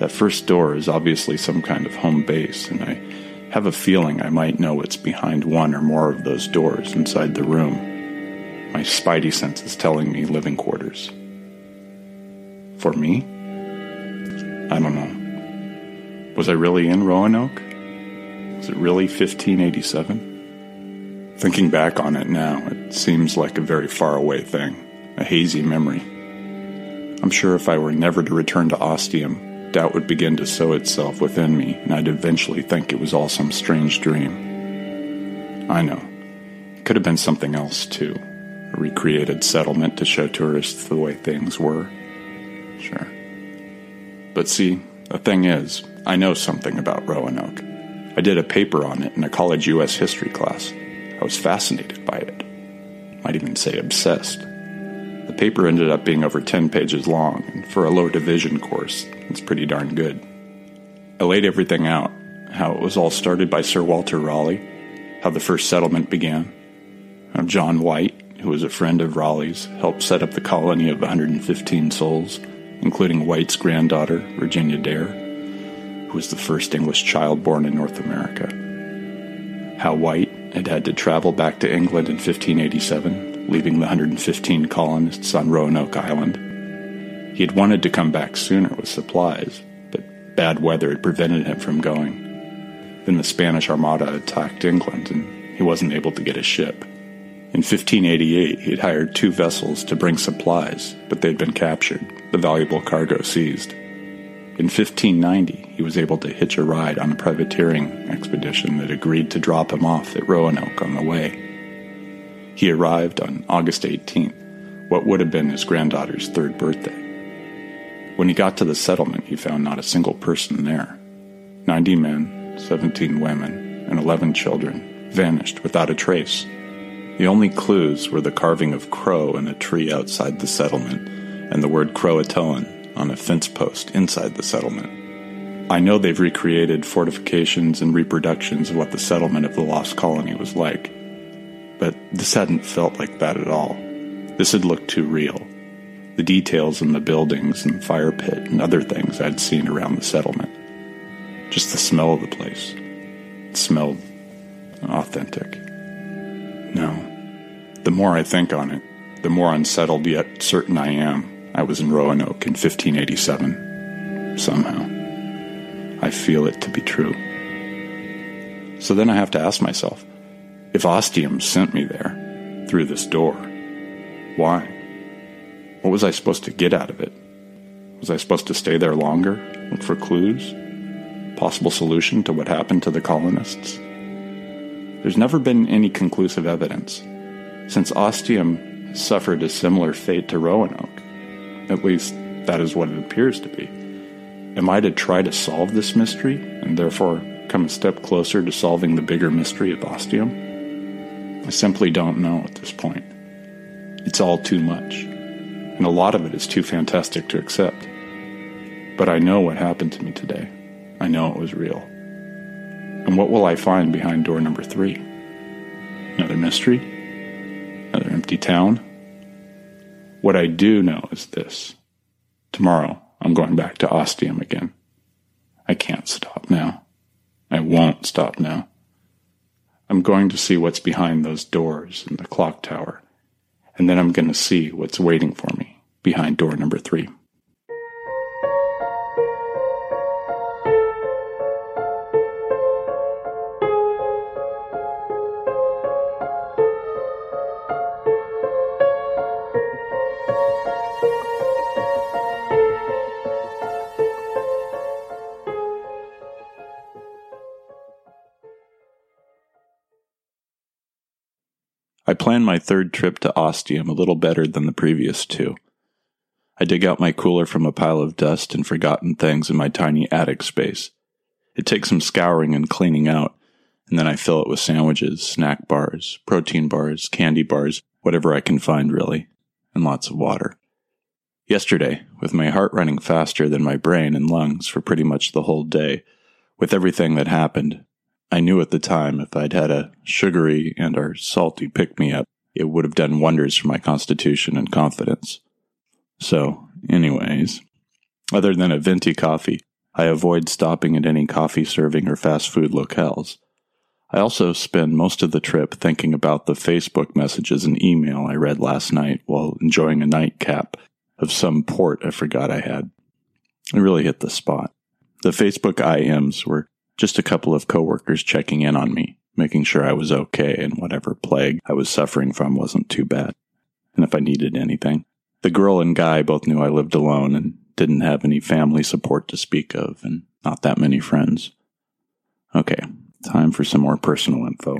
That first door is obviously some kind of home base, and I have a feeling I might know what's behind one or more of those doors inside the room. My spidey sense is telling me living quarters. For me? I don't know. Was I really in Roanoke? Was it really 1587? Thinking back on it now, it seems like a very far away thing, a hazy memory. I'm sure if I were never to return to Ostium, doubt would begin to sow itself within me, and I'd eventually think it was all some strange dream. I know. It could have been something else, too. A recreated settlement to show tourists the way things were. Sure. But see, the thing is, I know something about Roanoke. I did a paper on it in a college U.S. history class. I was fascinated by it. Might even say obsessed. The paper ended up being over 10 pages long, and for a low division course, it's pretty darn good. I laid everything out how it was all started by Sir Walter Raleigh, how the first settlement began, how John White, who was a friend of Raleigh's, helped set up the colony of 115 souls, including White's granddaughter, Virginia Dare who was the first English child born in North America. How White had had to travel back to England in 1587, leaving the 115 colonists on Roanoke Island. He had wanted to come back sooner with supplies, but bad weather had prevented him from going. Then the Spanish Armada attacked England, and he wasn't able to get a ship. In 1588, he had hired two vessels to bring supplies, but they had been captured, the valuable cargo seized. In 1590, he was able to hitch a ride on a privateering expedition that agreed to drop him off at Roanoke on the way. He arrived on August 18th, what would have been his granddaughter's third birthday. When he got to the settlement, he found not a single person there. 90 men, 17 women, and 11 children vanished without a trace. The only clues were the carving of crow in a tree outside the settlement and the word Croatoan on a fence post inside the settlement. I know they've recreated fortifications and reproductions of what the settlement of the lost colony was like, but this hadn't felt like that at all. This had looked too real. The details in the buildings and the fire pit and other things I'd seen around the settlement. Just the smell of the place. It smelled authentic. No. The more I think on it, the more unsettled yet certain I am I was in Roanoke in 1587. Somehow. I feel it to be true. So then I have to ask myself if Ostium sent me there, through this door, why? What was I supposed to get out of it? Was I supposed to stay there longer, look for clues? Possible solution to what happened to the colonists? There's never been any conclusive evidence. Since Ostium suffered a similar fate to Roanoke, at least that is what it appears to be. Am I to try to solve this mystery and therefore come a step closer to solving the bigger mystery of Ostium? I simply don't know at this point. It's all too much, and a lot of it is too fantastic to accept. But I know what happened to me today. I know it was real. And what will I find behind door number three? Another mystery? Another empty town? What I do know is this. Tomorrow, I'm going back to Ostium again. I can't stop now. I won't stop now. I'm going to see what's behind those doors in the clock tower, and then I'm going to see what's waiting for me behind door number three. I plan my third trip to Ostium a little better than the previous two. I dig out my cooler from a pile of dust and forgotten things in my tiny attic space. It takes some scouring and cleaning out, and then I fill it with sandwiches, snack bars, protein bars, candy bars, whatever I can find really, and lots of water. Yesterday, with my heart running faster than my brain and lungs for pretty much the whole day, with everything that happened, I knew at the time if I'd had a sugary and or salty pick me up, it would have done wonders for my constitution and confidence. So, anyways, other than a venti coffee, I avoid stopping at any coffee serving or fast food locales. I also spend most of the trip thinking about the Facebook messages and email I read last night while enjoying a nightcap of some port I forgot I had. It really hit the spot. The Facebook IMs were just a couple of coworkers checking in on me, making sure I was okay and whatever plague I was suffering from wasn't too bad. And if I needed anything. The girl and guy both knew I lived alone and didn't have any family support to speak of and not that many friends. Okay, time for some more personal info.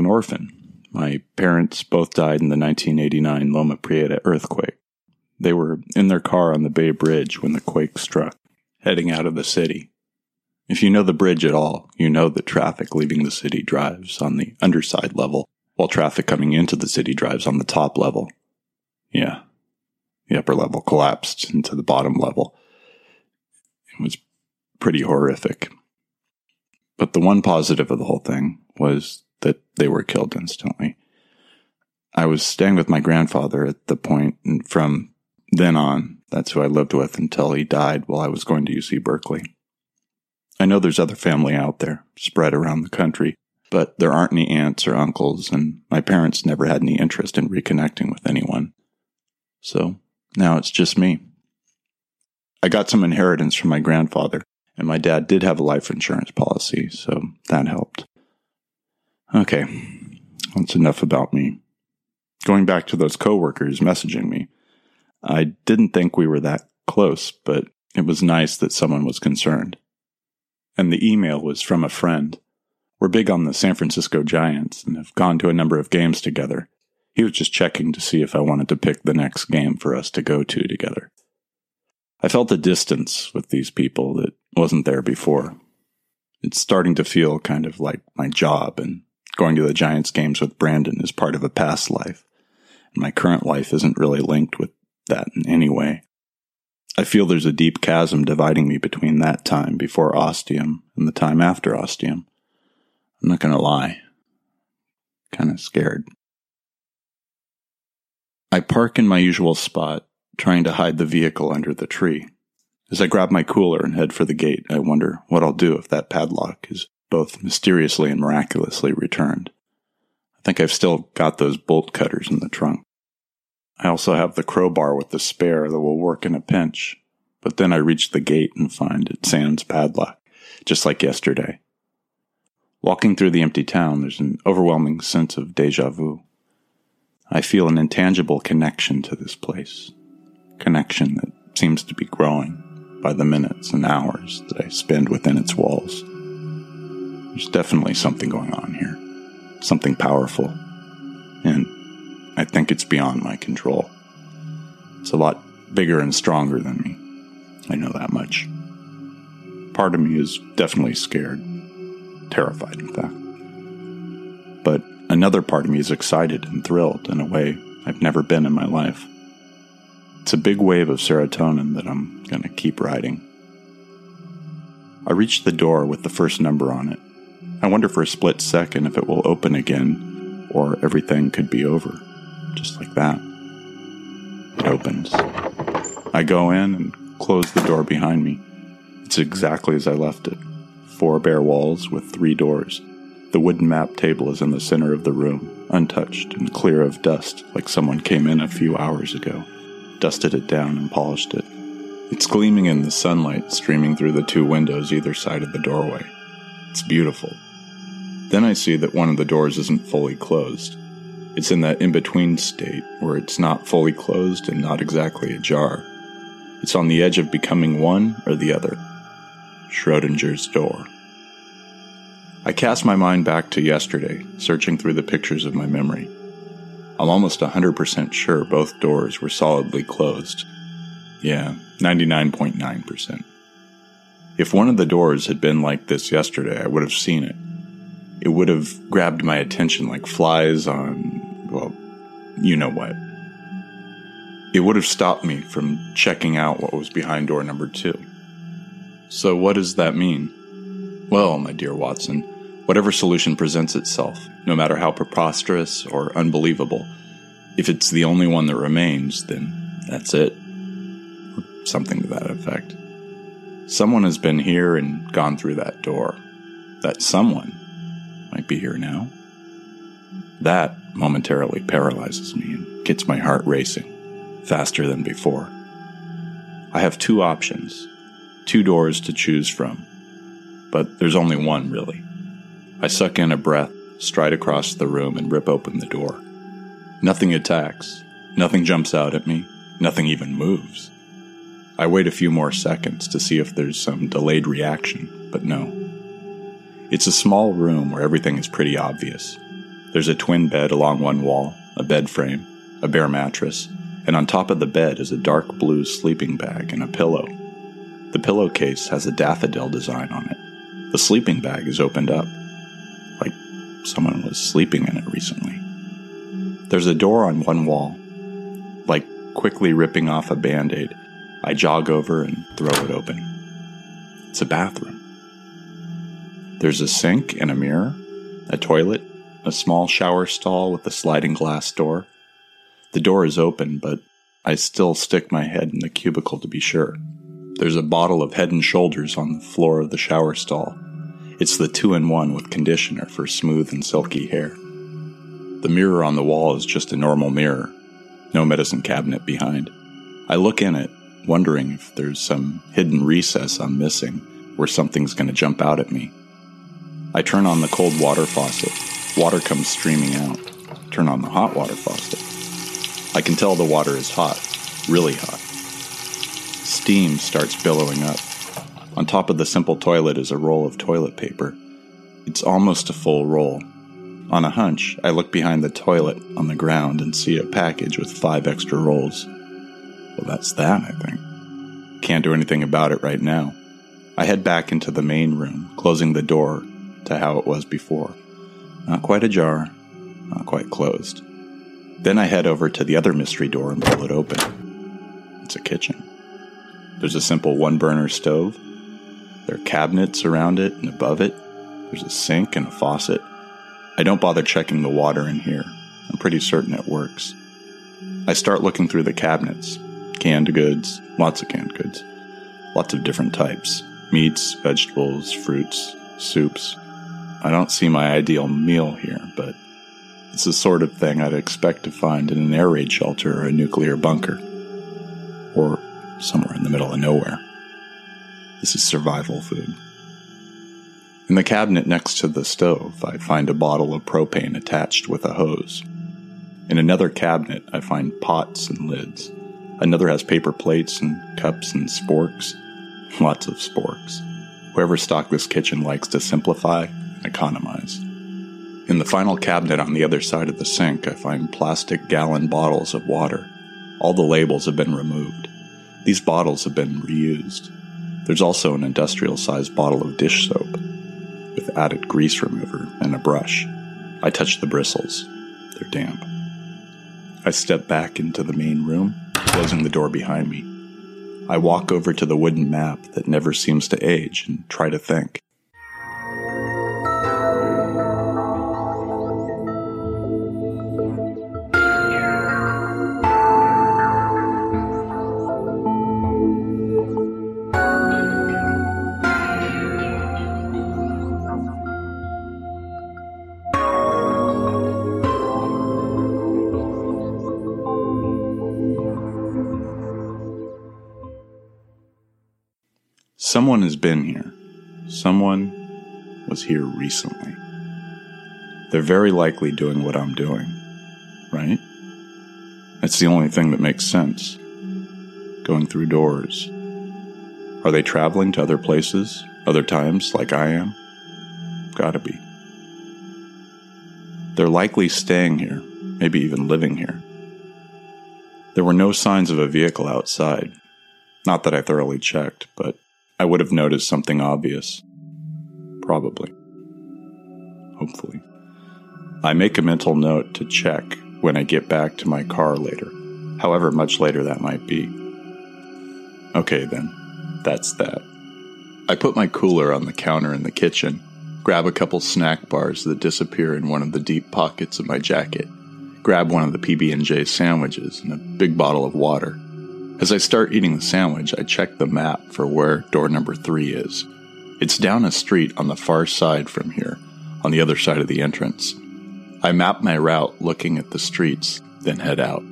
An orphan. My parents both died in the 1989 Loma Prieta earthquake. They were in their car on the Bay Bridge when the quake struck, heading out of the city. If you know the bridge at all, you know that traffic leaving the city drives on the underside level, while traffic coming into the city drives on the top level. Yeah, the upper level collapsed into the bottom level. It was pretty horrific. But the one positive of the whole thing was that they were killed instantly. I was staying with my grandfather at the point, and from then on, that's who I lived with until he died while I was going to UC Berkeley. I know there's other family out there spread around the country but there aren't any aunts or uncles, and my parents never had any interest in reconnecting with anyone. So now it's just me. I got some inheritance from my grandfather, and my dad did have a life insurance policy, so that helped. Okay, that's enough about me. Going back to those coworkers messaging me, I didn't think we were that close, but it was nice that someone was concerned. And the email was from a friend. We're big on the San Francisco Giants and have gone to a number of games together. He was just checking to see if I wanted to pick the next game for us to go to together. I felt a distance with these people that wasn't there before. It's starting to feel kind of like my job, and going to the Giants games with Brandon is part of a past life. And my current life isn't really linked with that in any way. I feel there's a deep chasm dividing me between that time before ostium and the time after ostium. I'm not going to lie. Kind of scared. I park in my usual spot, trying to hide the vehicle under the tree. As I grab my cooler and head for the gate, I wonder what I'll do if that padlock is both mysteriously and miraculously returned. I think I've still got those bolt cutters in the trunk. I also have the crowbar with the spare that will work in a pinch. But then I reach the gate and find it sans padlock, just like yesterday. Walking through the empty town, there's an overwhelming sense of deja vu. I feel an intangible connection to this place, connection that seems to be growing by the minutes and hours that I spend within its walls. There's definitely something going on here, something powerful, and I think it's beyond my control. It's a lot bigger and stronger than me. I know that much. Part of me is definitely scared, terrified, in fact. But another part of me is excited and thrilled in a way I've never been in my life. It's a big wave of serotonin that I'm going to keep riding. I reach the door with the first number on it. I wonder for a split second if it will open again or everything could be over. Just like that. It opens. I go in and close the door behind me. It's exactly as I left it four bare walls with three doors. The wooden map table is in the center of the room, untouched and clear of dust, like someone came in a few hours ago, dusted it down, and polished it. It's gleaming in the sunlight streaming through the two windows either side of the doorway. It's beautiful. Then I see that one of the doors isn't fully closed. It's in that in between state where it's not fully closed and not exactly ajar. It's on the edge of becoming one or the other. Schrodinger's door. I cast my mind back to yesterday, searching through the pictures of my memory. I'm almost 100% sure both doors were solidly closed. Yeah, 99.9%. If one of the doors had been like this yesterday, I would have seen it. It would have grabbed my attention like flies on, well, you know what. It would have stopped me from checking out what was behind door number two. So, what does that mean? Well, my dear Watson, whatever solution presents itself, no matter how preposterous or unbelievable, if it's the only one that remains, then that's it. Or something to that effect. Someone has been here and gone through that door. That someone might be here now. That momentarily paralyzes me and gets my heart racing faster than before. I have two options, two doors to choose from, but there's only one really. I suck in a breath, stride across the room, and rip open the door. Nothing attacks, nothing jumps out at me, nothing even moves. I wait a few more seconds to see if there's some delayed reaction, but no. It's a small room where everything is pretty obvious. There's a twin bed along one wall, a bed frame, a bare mattress, and on top of the bed is a dark blue sleeping bag and a pillow. The pillowcase has a daffodil design on it. The sleeping bag is opened up, like someone was sleeping in it recently. There's a door on one wall. Like quickly ripping off a band aid, I jog over and throw it open. It's a bathroom. There's a sink and a mirror, a toilet, a small shower stall with a sliding glass door, the door is open, but I still stick my head in the cubicle to be sure. There's a bottle of head and shoulders on the floor of the shower stall. It's the two in one with conditioner for smooth and silky hair. The mirror on the wall is just a normal mirror, no medicine cabinet behind. I look in it, wondering if there's some hidden recess I'm missing where something's going to jump out at me. I turn on the cold water faucet. Water comes streaming out. Turn on the hot water faucet. I can tell the water is hot, really hot. Steam starts billowing up. On top of the simple toilet is a roll of toilet paper. It's almost a full roll. On a hunch, I look behind the toilet on the ground and see a package with five extra rolls. Well, that's that, I think. Can't do anything about it right now. I head back into the main room, closing the door to how it was before. Not quite ajar, not quite closed. Then I head over to the other mystery door and pull it open. It's a kitchen. There's a simple one burner stove. There are cabinets around it and above it. There's a sink and a faucet. I don't bother checking the water in here. I'm pretty certain it works. I start looking through the cabinets. Canned goods, lots of canned goods. Lots of different types meats, vegetables, fruits, soups. I don't see my ideal meal here, but it's the sort of thing I'd expect to find in an air raid shelter or a nuclear bunker. Or somewhere in the middle of nowhere. This is survival food. In the cabinet next to the stove, I find a bottle of propane attached with a hose. In another cabinet, I find pots and lids. Another has paper plates and cups and sporks. Lots of sporks. Whoever stocked this kitchen likes to simplify economize. In the final cabinet on the other side of the sink, I find plastic gallon bottles of water. All the labels have been removed. These bottles have been reused. There's also an industrial sized bottle of dish soap with added grease remover and a brush. I touch the bristles. They're damp. I step back into the main room, closing the door behind me. I walk over to the wooden map that never seems to age and try to think. Someone has been here. Someone was here recently. They're very likely doing what I'm doing, right? It's the only thing that makes sense. Going through doors. Are they traveling to other places, other times, like I am? Gotta be. They're likely staying here, maybe even living here. There were no signs of a vehicle outside. Not that I thoroughly checked, but I would have noticed something obvious. Probably. Hopefully. I make a mental note to check when I get back to my car later, however much later that might be. Okay, then. That's that. I put my cooler on the counter in the kitchen, grab a couple snack bars that disappear in one of the deep pockets of my jacket, grab one of the PB&J sandwiches and a big bottle of water. As I start eating the sandwich, I check the map for where door number 3 is. It's down a street on the far side from here, on the other side of the entrance. I map my route looking at the streets, then head out.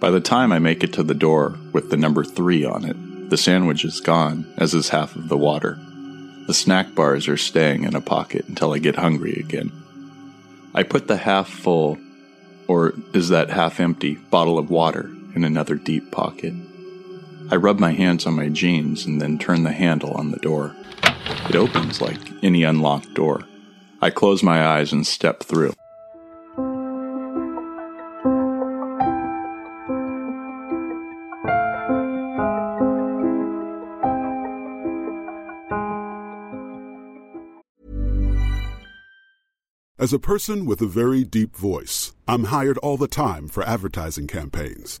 By the time I make it to the door with the number 3 on it, the sandwich is gone, as is half of the water. The snack bars are staying in a pocket until I get hungry again. I put the half full, or is that half empty, bottle of water in another deep pocket. I rub my hands on my jeans and then turn the handle on the door. It opens like any unlocked door. I close my eyes and step through. As a person with a very deep voice, I'm hired all the time for advertising campaigns.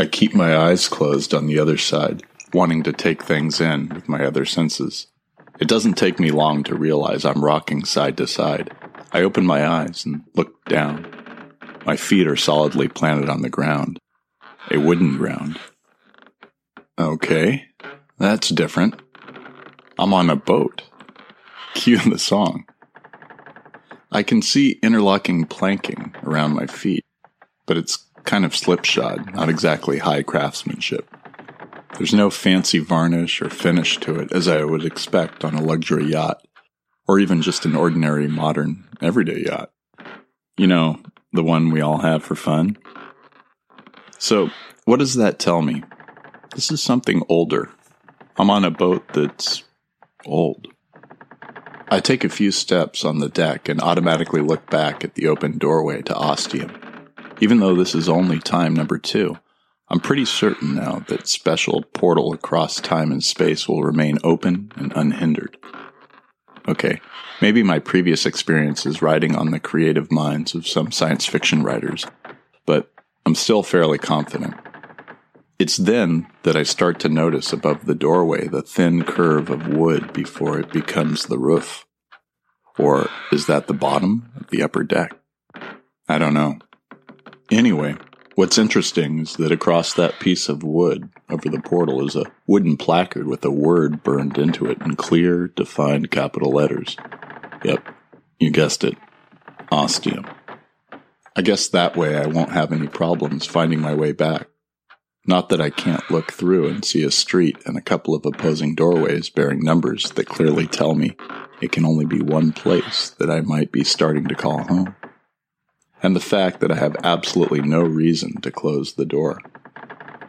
I keep my eyes closed on the other side, wanting to take things in with my other senses. It doesn't take me long to realize I'm rocking side to side. I open my eyes and look down. My feet are solidly planted on the ground, a wooden ground. Okay, that's different. I'm on a boat. Cue the song. I can see interlocking planking around my feet, but it's kind of slipshod, not exactly high craftsmanship. There's no fancy varnish or finish to it as I would expect on a luxury yacht, or even just an ordinary modern everyday yacht. You know, the one we all have for fun. So, what does that tell me? This is something older. I'm on a boat that's old. I take a few steps on the deck and automatically look back at the open doorway to Ostium. Even though this is only time number two, I'm pretty certain now that special portal across time and space will remain open and unhindered. Okay, maybe my previous experience is riding on the creative minds of some science fiction writers, but I'm still fairly confident. It's then that I start to notice above the doorway the thin curve of wood before it becomes the roof. Or is that the bottom of the upper deck? I don't know. Anyway, what's interesting is that across that piece of wood over the portal is a wooden placard with a word burned into it in clear, defined capital letters. Yep, you guessed it. Ostium. I guess that way I won't have any problems finding my way back. Not that I can't look through and see a street and a couple of opposing doorways bearing numbers that clearly tell me it can only be one place that I might be starting to call home. And the fact that I have absolutely no reason to close the door.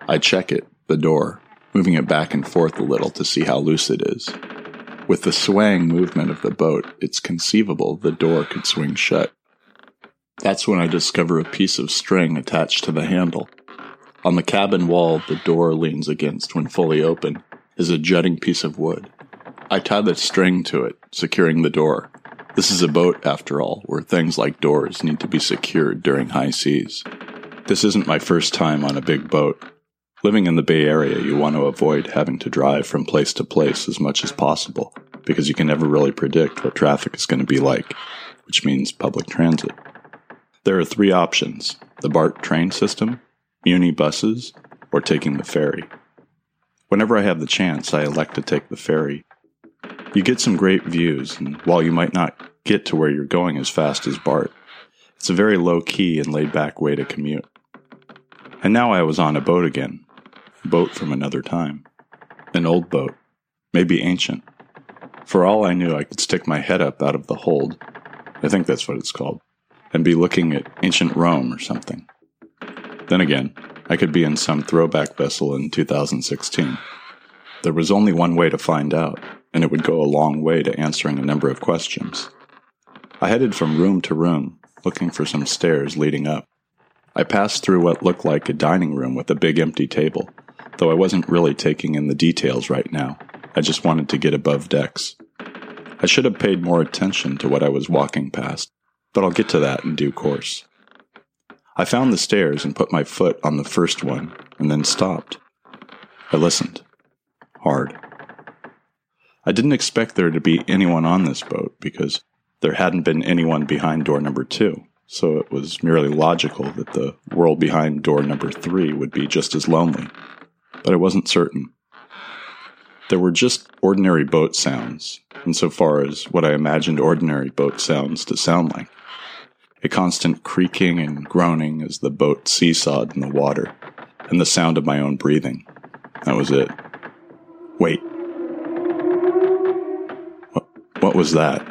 I check it, the door, moving it back and forth a little to see how loose it is. With the swaying movement of the boat, it's conceivable the door could swing shut. That's when I discover a piece of string attached to the handle on the cabin wall the door leans against when fully open is a jutting piece of wood. I tie the string to it, securing the door. This is a boat, after all, where things like doors need to be secured during high seas. This isn't my first time on a big boat. Living in the Bay Area, you want to avoid having to drive from place to place as much as possible, because you can never really predict what traffic is going to be like, which means public transit. There are three options the BART train system, Muni buses, or taking the ferry. Whenever I have the chance, I elect to take the ferry. You get some great views, and while you might not get to where you're going as fast as BART, it's a very low key and laid back way to commute. And now I was on a boat again, a boat from another time. An old boat, maybe ancient. For all I knew, I could stick my head up out of the hold, I think that's what it's called, and be looking at ancient Rome or something. Then again, I could be in some throwback vessel in 2016. There was only one way to find out, and it would go a long way to answering a number of questions. I headed from room to room, looking for some stairs leading up. I passed through what looked like a dining room with a big empty table, though I wasn't really taking in the details right now. I just wanted to get above decks. I should have paid more attention to what I was walking past, but I'll get to that in due course. I found the stairs and put my foot on the first one and then stopped. I listened. Hard. I didn't expect there to be anyone on this boat because there hadn't been anyone behind door number two, so it was merely logical that the world behind door number three would be just as lonely. But I wasn't certain. There were just ordinary boat sounds, insofar as what I imagined ordinary boat sounds to sound like a constant creaking and groaning as the boat seesawed in the water, and the sound of my own breathing. That was it. Wait. What, was that?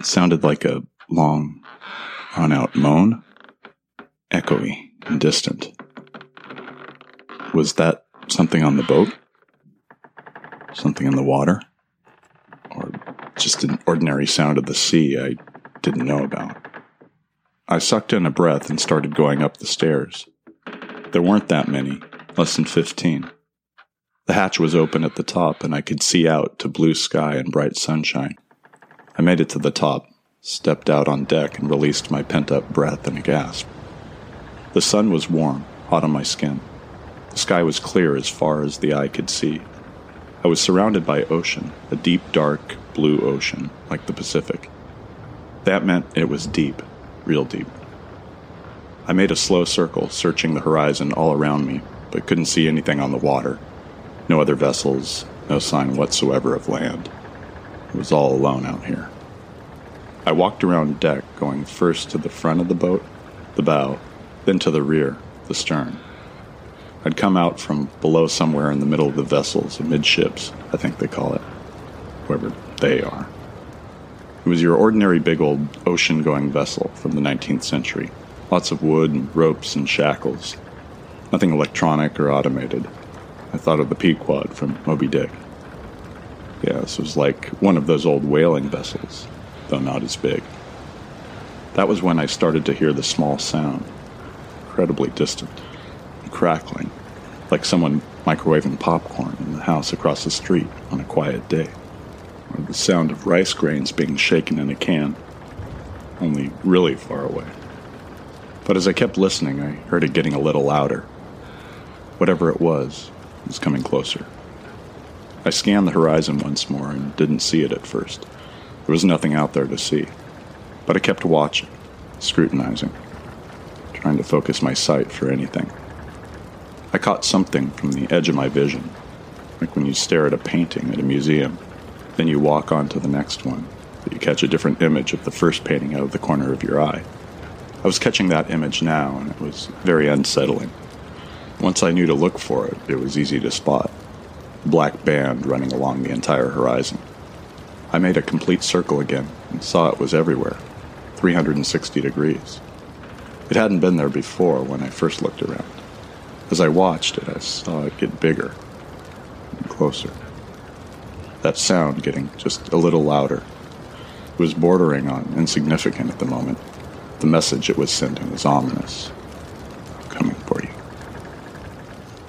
It sounded like a long, drawn out moan, echoey and distant. Was that something on the boat? Something in the water? Or just an ordinary sound of the sea I didn't know about? I sucked in a breath and started going up the stairs. There weren't that many, less than 15. The hatch was open at the top, and I could see out to blue sky and bright sunshine. I made it to the top, stepped out on deck, and released my pent up breath in a gasp. The sun was warm, hot on my skin. The sky was clear as far as the eye could see. I was surrounded by ocean, a deep, dark, blue ocean, like the Pacific. That meant it was deep, real deep. I made a slow circle, searching the horizon all around me, but couldn't see anything on the water. No other vessels, no sign whatsoever of land. It was all alone out here. I walked around deck, going first to the front of the boat, the bow, then to the rear, the stern. I'd come out from below somewhere in the middle of the vessels, amidships, I think they call it, whoever they are. It was your ordinary big old ocean going vessel from the 19th century. Lots of wood and ropes and shackles. Nothing electronic or automated. I thought of the Pequod from Moby Dick. Yeah, this was like one of those old whaling vessels, though not as big. That was when I started to hear the small sound, incredibly distant, crackling, like someone microwaving popcorn in the house across the street on a quiet day, or the sound of rice grains being shaken in a can, only really far away. But as I kept listening, I heard it getting a little louder. Whatever it was, was coming closer. I scanned the horizon once more and didn't see it at first. There was nothing out there to see. But I kept watching, scrutinizing, trying to focus my sight for anything. I caught something from the edge of my vision, like when you stare at a painting at a museum, then you walk on to the next one, but you catch a different image of the first painting out of the corner of your eye. I was catching that image now, and it was very unsettling. Once I knew to look for it, it was easy to spot. Black band running along the entire horizon. I made a complete circle again and saw it was everywhere, 360 degrees. It hadn't been there before when I first looked around. As I watched it, I saw it get bigger and closer. That sound getting just a little louder. It was bordering on insignificant at the moment. The message it was sending was ominous. Coming for you.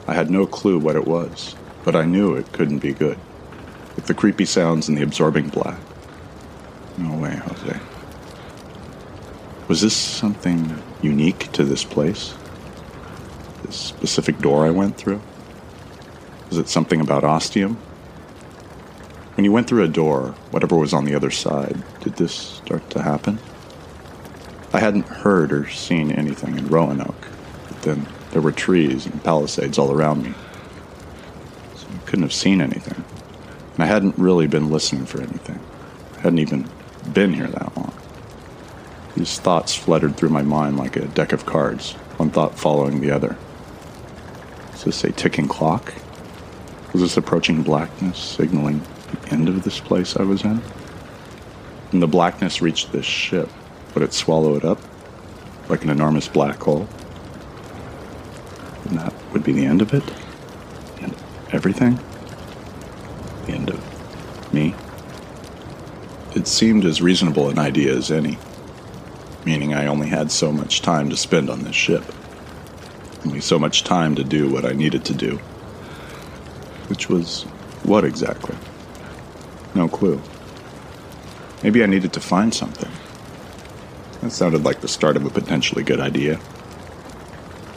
I had no clue what it was, but I knew it couldn't be good. With the creepy sounds and the absorbing black. No way, Jose. Was this something unique to this place? This specific door I went through? Was it something about ostium? When you went through a door, whatever was on the other side, did this start to happen? I hadn't heard or seen anything in Roanoke, but then there were trees and palisades all around me. So I couldn't have seen anything. And I hadn't really been listening for anything. I hadn't even been here that long. These thoughts fluttered through my mind like a deck of cards, one thought following the other. Is this a ticking clock? Was this approaching blackness signaling the end of this place I was in? When the blackness reached this ship, would it swallow it up like an enormous black hole? And that would be the end of it? And everything? The end of me? It seemed as reasonable an idea as any, meaning I only had so much time to spend on this ship. Only so much time to do what I needed to do. Which was what exactly? No clue. Maybe I needed to find something. That sounded like the start of a potentially good idea.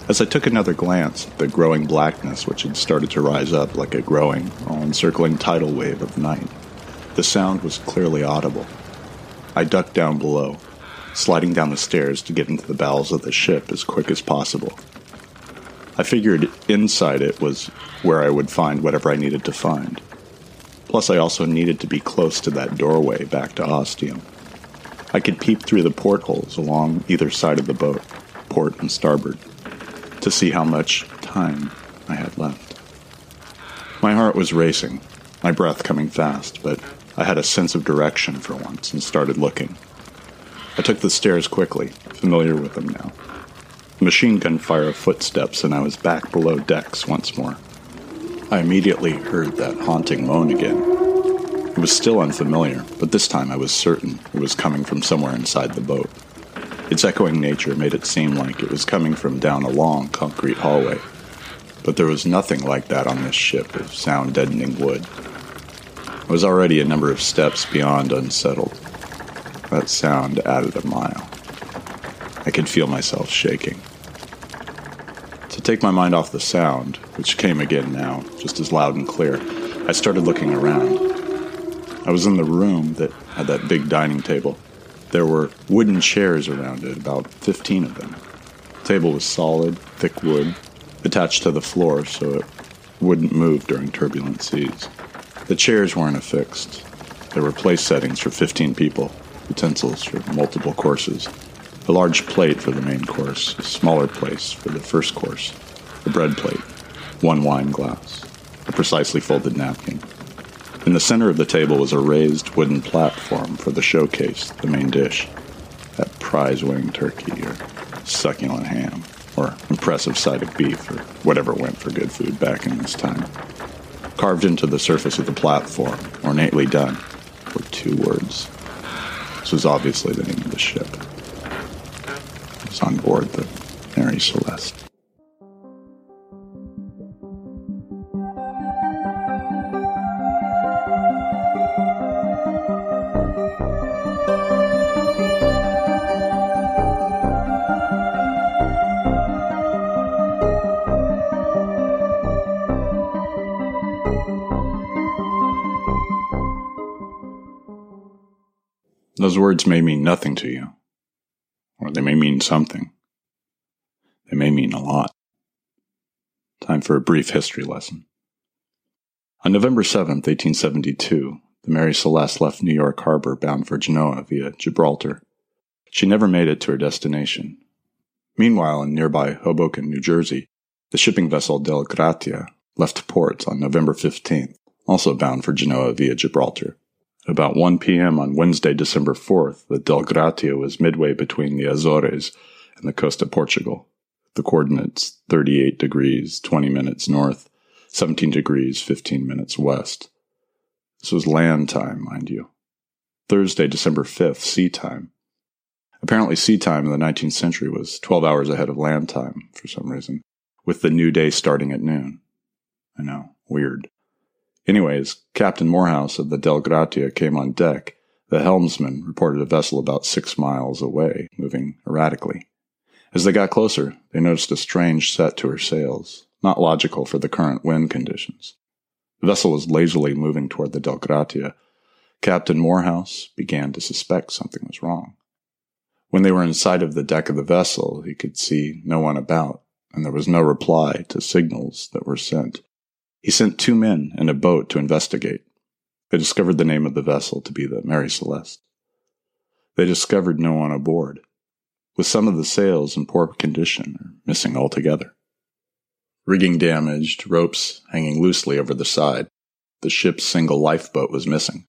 As I took another glance at the growing blackness which had started to rise up like a growing, all encircling tidal wave of night, the sound was clearly audible. I ducked down below, sliding down the stairs to get into the bowels of the ship as quick as possible. I figured inside it was where I would find whatever I needed to find. Plus, I also needed to be close to that doorway back to Ostium. I could peep through the portholes along either side of the boat, port and starboard, to see how much time I had left. My heart was racing, my breath coming fast, but I had a sense of direction for once and started looking. I took the stairs quickly, familiar with them now. Machine gun fire of footsteps, and I was back below decks once more. I immediately heard that haunting moan again. It was still unfamiliar, but this time I was certain it was coming from somewhere inside the boat. Its echoing nature made it seem like it was coming from down a long concrete hallway. But there was nothing like that on this ship of sound deadening wood. I was already a number of steps beyond unsettled. That sound added a mile. I could feel myself shaking. To take my mind off the sound, which came again now, just as loud and clear, I started looking around. I was in the room that had that big dining table. There were wooden chairs around it, about 15 of them. The table was solid, thick wood, attached to the floor so it wouldn't move during turbulent seas. The chairs weren't affixed. There were place settings for 15 people, utensils for multiple courses, a large plate for the main course, a smaller place for the first course, a bread plate, one wine glass, a precisely folded napkin. In the center of the table was a raised wooden platform for the showcase, the main dish, that prize winning turkey or succulent ham or impressive side of beef or whatever went for good food back in this time. Carved into the surface of the platform, ornately done, were two words. This was obviously the name of the ship. It was on board the Mary Celeste. Those words may mean nothing to you, or they may mean something. They may mean a lot. Time for a brief history lesson. On November 7, 1872, the Mary Celeste left New York Harbor bound for Genoa via Gibraltar. She never made it to her destination. Meanwhile, in nearby Hoboken, New Jersey, the shipping vessel Dei Gratia left port on November 15th, also bound for Genoa via Gibraltar. About 1 p.m. on Wednesday, December 4th, the Dei Gratia was midway between the Azores and the coast of Portugal. The coordinates 38 degrees 20 minutes north, 17 degrees 15 minutes west. This was land time, mind you. Thursday, December 5th, sea time. Apparently, sea time in the 19th century was 12 hours ahead of land time for some reason, with the new day starting at noon. I know, weird. Anyways, Captain Morehouse of the Dei Gratia came on deck. The helmsman reported a vessel about six miles away, moving erratically. As they got closer, they noticed a strange set to her sails, not logical for the current wind conditions. The vessel was lazily moving toward the Dei Gratia. Captain Morehouse began to suspect something was wrong. When they were in sight of the deck of the vessel, he could see no one about, and there was no reply to signals that were sent. He sent two men and a boat to investigate. They discovered the name of the vessel to be the Mary Celeste. They discovered no one aboard, with some of the sails in poor condition or missing altogether. Rigging damaged, ropes hanging loosely over the side. The ship's single lifeboat was missing.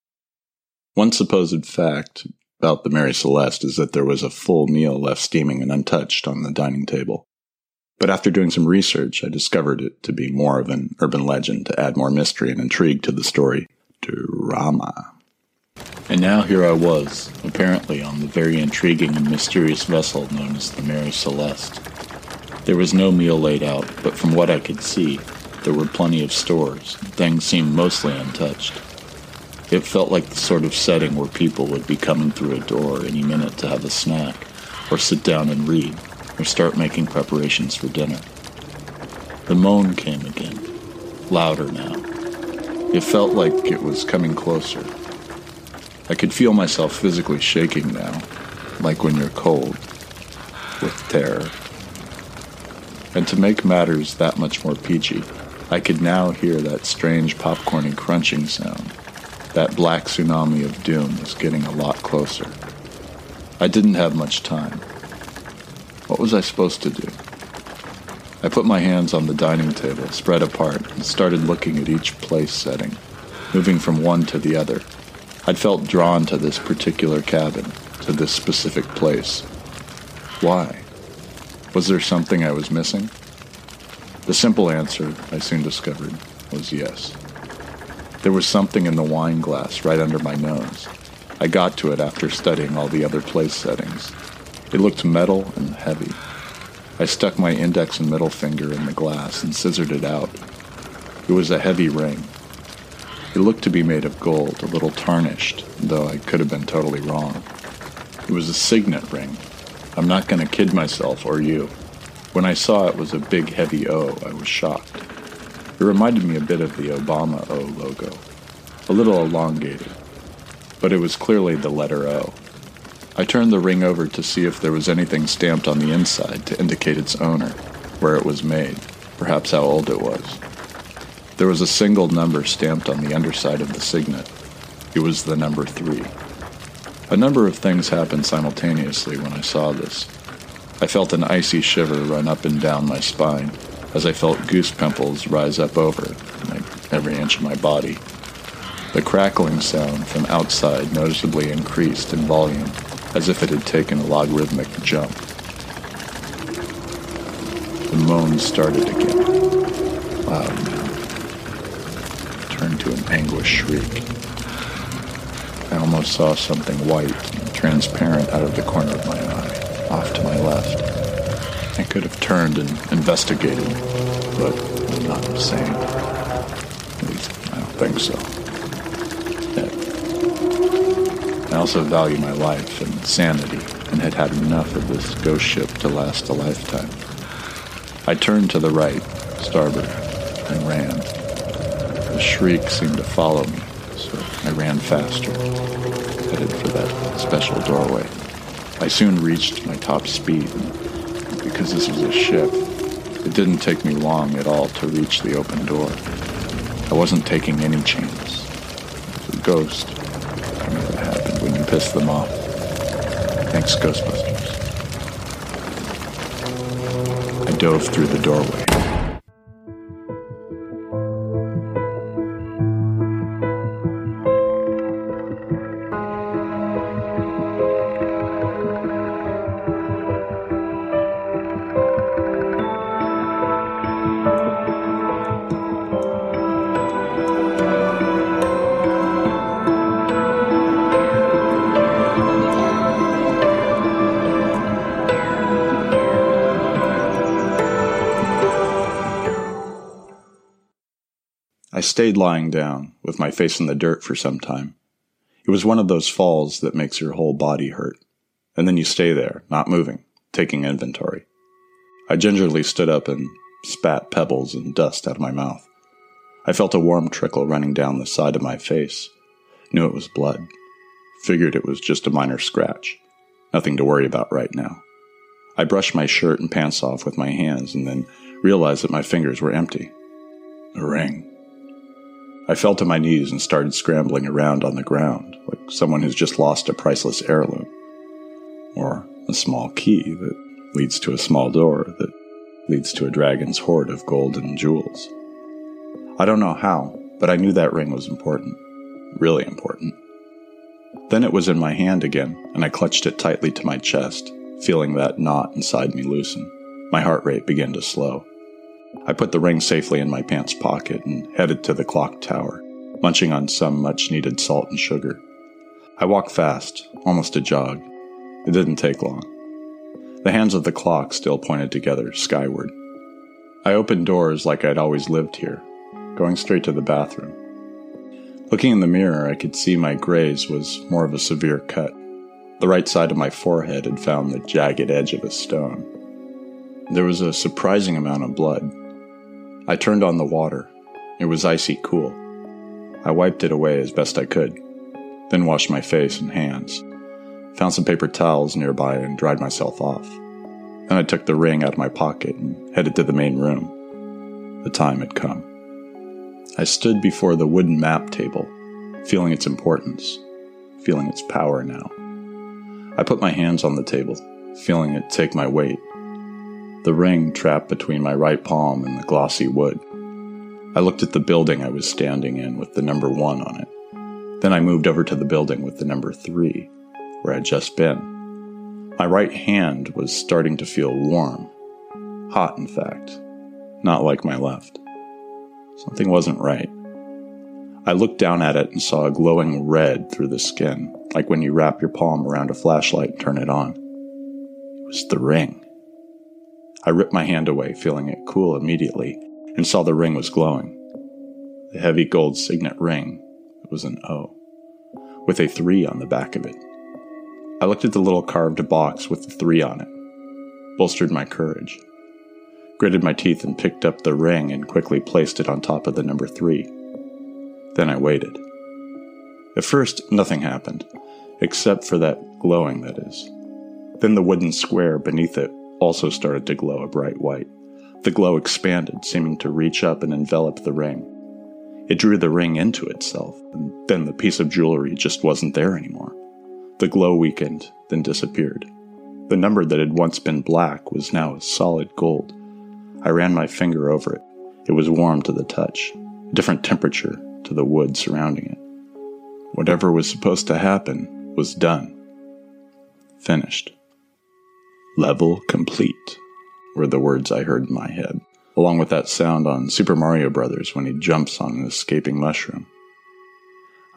One supposed fact about the Mary Celeste is that there was a full meal left steaming and untouched on the dining table. But after doing some research, I discovered it to be more of an urban legend to add more mystery and intrigue to the story. Drama. And now here I was, apparently on the very intriguing and mysterious vessel known as the Mary Celeste. There was no meal laid out, but from what I could see, there were plenty of stores, things seemed mostly untouched. It felt like the sort of setting where people would be coming through a door any minute to have a snack, or sit down and read, or start making preparations for dinner. The moan came again, louder now. It felt like it was coming closer. I could feel myself physically shaking now, like when you're cold, with terror. And to make matters that much more peachy, I could now hear that strange popcorny crunching sound. That black tsunami of doom was getting a lot closer. I didn't have much time. What was I supposed to do? I put my hands on the dining table, spread apart, and started looking at each place setting, moving from one to the other. I'd felt drawn to this particular cabin, to this specific place. Why? Was there something I was missing? The simple answer, I soon discovered, was yes. There was something in the wine glass right under my nose. I got to it after studying all the other place settings. It looked metal and heavy. I stuck my index and middle finger in the glass and scissored it out. It was a heavy ring. It looked to be made of gold, a little tarnished, though I could have been totally wrong. It was a signet ring. I'm not going to kid myself or you. When I saw it was a big heavy O, I was shocked. It reminded me a bit of the Obama O logo, a little elongated, but it was clearly the letter O. I turned the ring over to see if there was anything stamped on the inside to indicate its owner, where it was made. perhaps how old it was. There was a single number stamped on the underside of the signet. It was the number three. A number of things happened simultaneously when I saw this. I felt an icy shiver run up and down my spine as I felt goose pimples rise up over like every inch of my body. The crackling sound from outside noticeably increased in volume as if it had taken a logarithmic jump. The moan started again, loud now, turned to an anguished shriek. I almost saw something white and transparent out of the corner of my eye, off to my left. I could have turned and investigated, but I'm not insane. At least, I don't think so. Also value my life and sanity and had had enough of this ghost ship to last a lifetime. I turned to the right, starboard, and ran. The shriek seemed to follow me, so I ran faster, headed for that special doorway. I soon reached my top speed, and because this was a ship, it didn't take me long at all to reach the open door. I wasn't taking any chance. It was a ghost. I what pissed them off. Thanks, Ghostbusters. I dove through the doorway. Stayed lying down, with my face in the dirt for some time. It was one of those falls that makes your whole body hurt. And then you stay there, not moving, taking inventory. I gingerly stood up and spat pebbles and dust out of my mouth. I felt a warm trickle running down the side of my face. Knew it was blood. Figured it was just a minor scratch. Nothing to worry about right now. I brushed my shirt and pants off with my hands and then realized that my fingers were empty. A ring. I fell to my knees and started scrambling around on the ground, like someone who's just lost a priceless heirloom. Or a small key that leads to a small door that leads to a dragon's hoard of gold and jewels. I don't know how, but I knew that ring was important. Really important. Then it was in my hand again, and I clutched it tightly to my chest, feeling that knot inside me loosen. My heart rate began to slow. I put the ring safely in my pants pocket and headed to the clock tower, munching on some much needed salt and sugar. I walked fast, almost a jog. It didn't take long. The hands of the clock still pointed together, skyward. I opened doors like I'd always lived here, going straight to the bathroom. Looking in the mirror, I could see my graze was more of a severe cut. The right side of my forehead had found the jagged edge of a stone. There was a surprising amount of blood, I turned on the water. It was icy cool. I wiped it away as best I could, then washed my face and hands. Found some paper towels nearby and dried myself off. Then I took the ring out of my pocket and headed to the main room. The time had come. I stood before the wooden map table, feeling its importance, feeling its power now. I put my hands on the table, feeling it take my weight, the ring trapped between my right palm and the glossy wood. I looked at the building I was standing in with the number one on it. Then I moved over to the building with the number three, where I'd just been. My right hand was starting to feel warm. Hot, in fact. Not like my left. Something wasn't right. I looked down at it and saw a glowing red through the skin, like when you wrap your palm around a flashlight and turn it on. It was the ring. I ripped my hand away, feeling it cool immediately, and saw the ring was glowing. The heavy gold signet ring it was an O, with a 3 on the back of it. I looked at the little carved box with the 3 on it, bolstered my courage, gritted my teeth and picked up the ring and quickly placed it on top of the number 3. Then I waited. At first, nothing happened, except for that glowing, that is. Then the wooden square beneath it also started to glow a bright white, The glow expanded, seeming to reach up and envelop the ring. It drew the ring into itself, and then the piece of jewelry just wasn't there anymore. The glow weakened, then disappeared. The number that had once been black was now a solid gold. I ran my finger over it. It was warm to the touch, a different temperature to the wood surrounding it. Whatever was supposed to happen was done. Finished. Level complete were the words I heard in my head, along with that sound on Super Mario Bros. when he jumps on an escaping mushroom.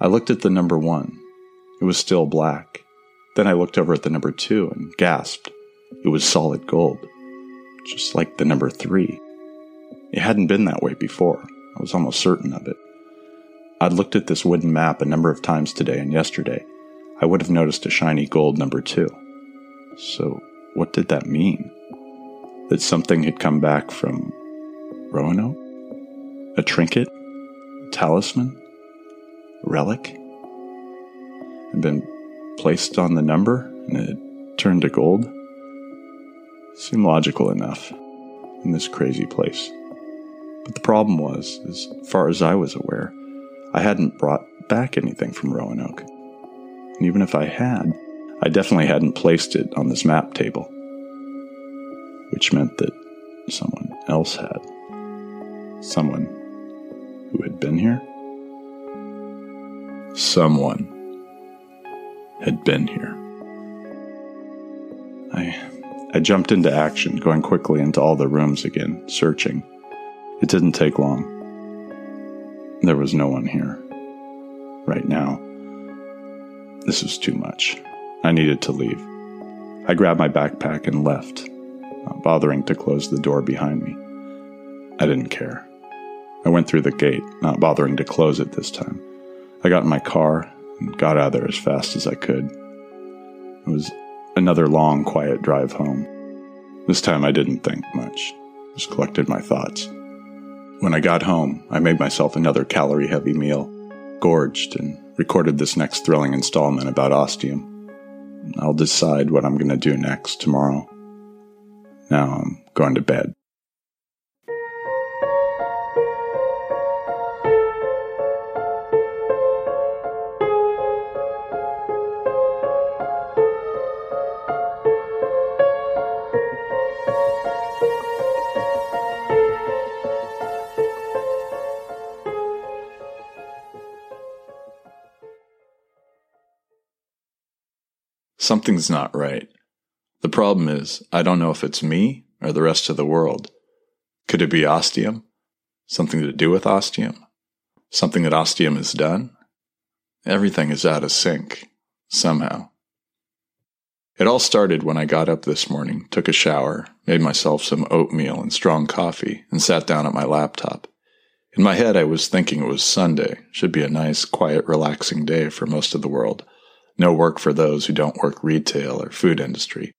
I looked at the number one. It was still black. Then I looked over at the number two and gasped. It was solid gold, just like the number three. It hadn't been that way before. I was almost certain of it. I'd looked at this wooden map a number of times today and yesterday. I would have noticed a shiny gold number two. So, what did that mean? That something had come back from Roanoke? A trinket? A talisman? A relic? And been placed on the number and it turned to gold? Seemed logical enough in this crazy place. But the problem was, as far as I was aware, I hadn't brought back anything from Roanoke. And even if I had, I definitely hadn't placed it on this map table. Which meant that someone else had. Someone who had been here? Someone had been here. I I jumped into action, going quickly into all the rooms again, searching. It didn't take long. There was no one here. Right now. This was too much. I needed to leave. I grabbed my backpack and left, not bothering to close the door behind me. I didn't care. I went through the gate, not bothering to close it this time. I got in my car and got out of there as fast as I could. It was another long, quiet drive home. This time I didn't think much, just collected my thoughts. When I got home, I made myself another calorie heavy meal, gorged, and recorded this next thrilling installment about ostium. I'll decide what I'm going to do next tomorrow. Now I'm going to bed. Something's not right. The problem is, I don't know if it's me or the rest of the world. Could it be ostium? Something to do with ostium? Something that ostium has done? Everything is out of sync, somehow. It all started when I got up this morning, took a shower, made myself some oatmeal and strong coffee, and sat down at my laptop. In my head, I was thinking it was Sunday, should be a nice, quiet, relaxing day for most of the world no work for those who don't work retail or food industry.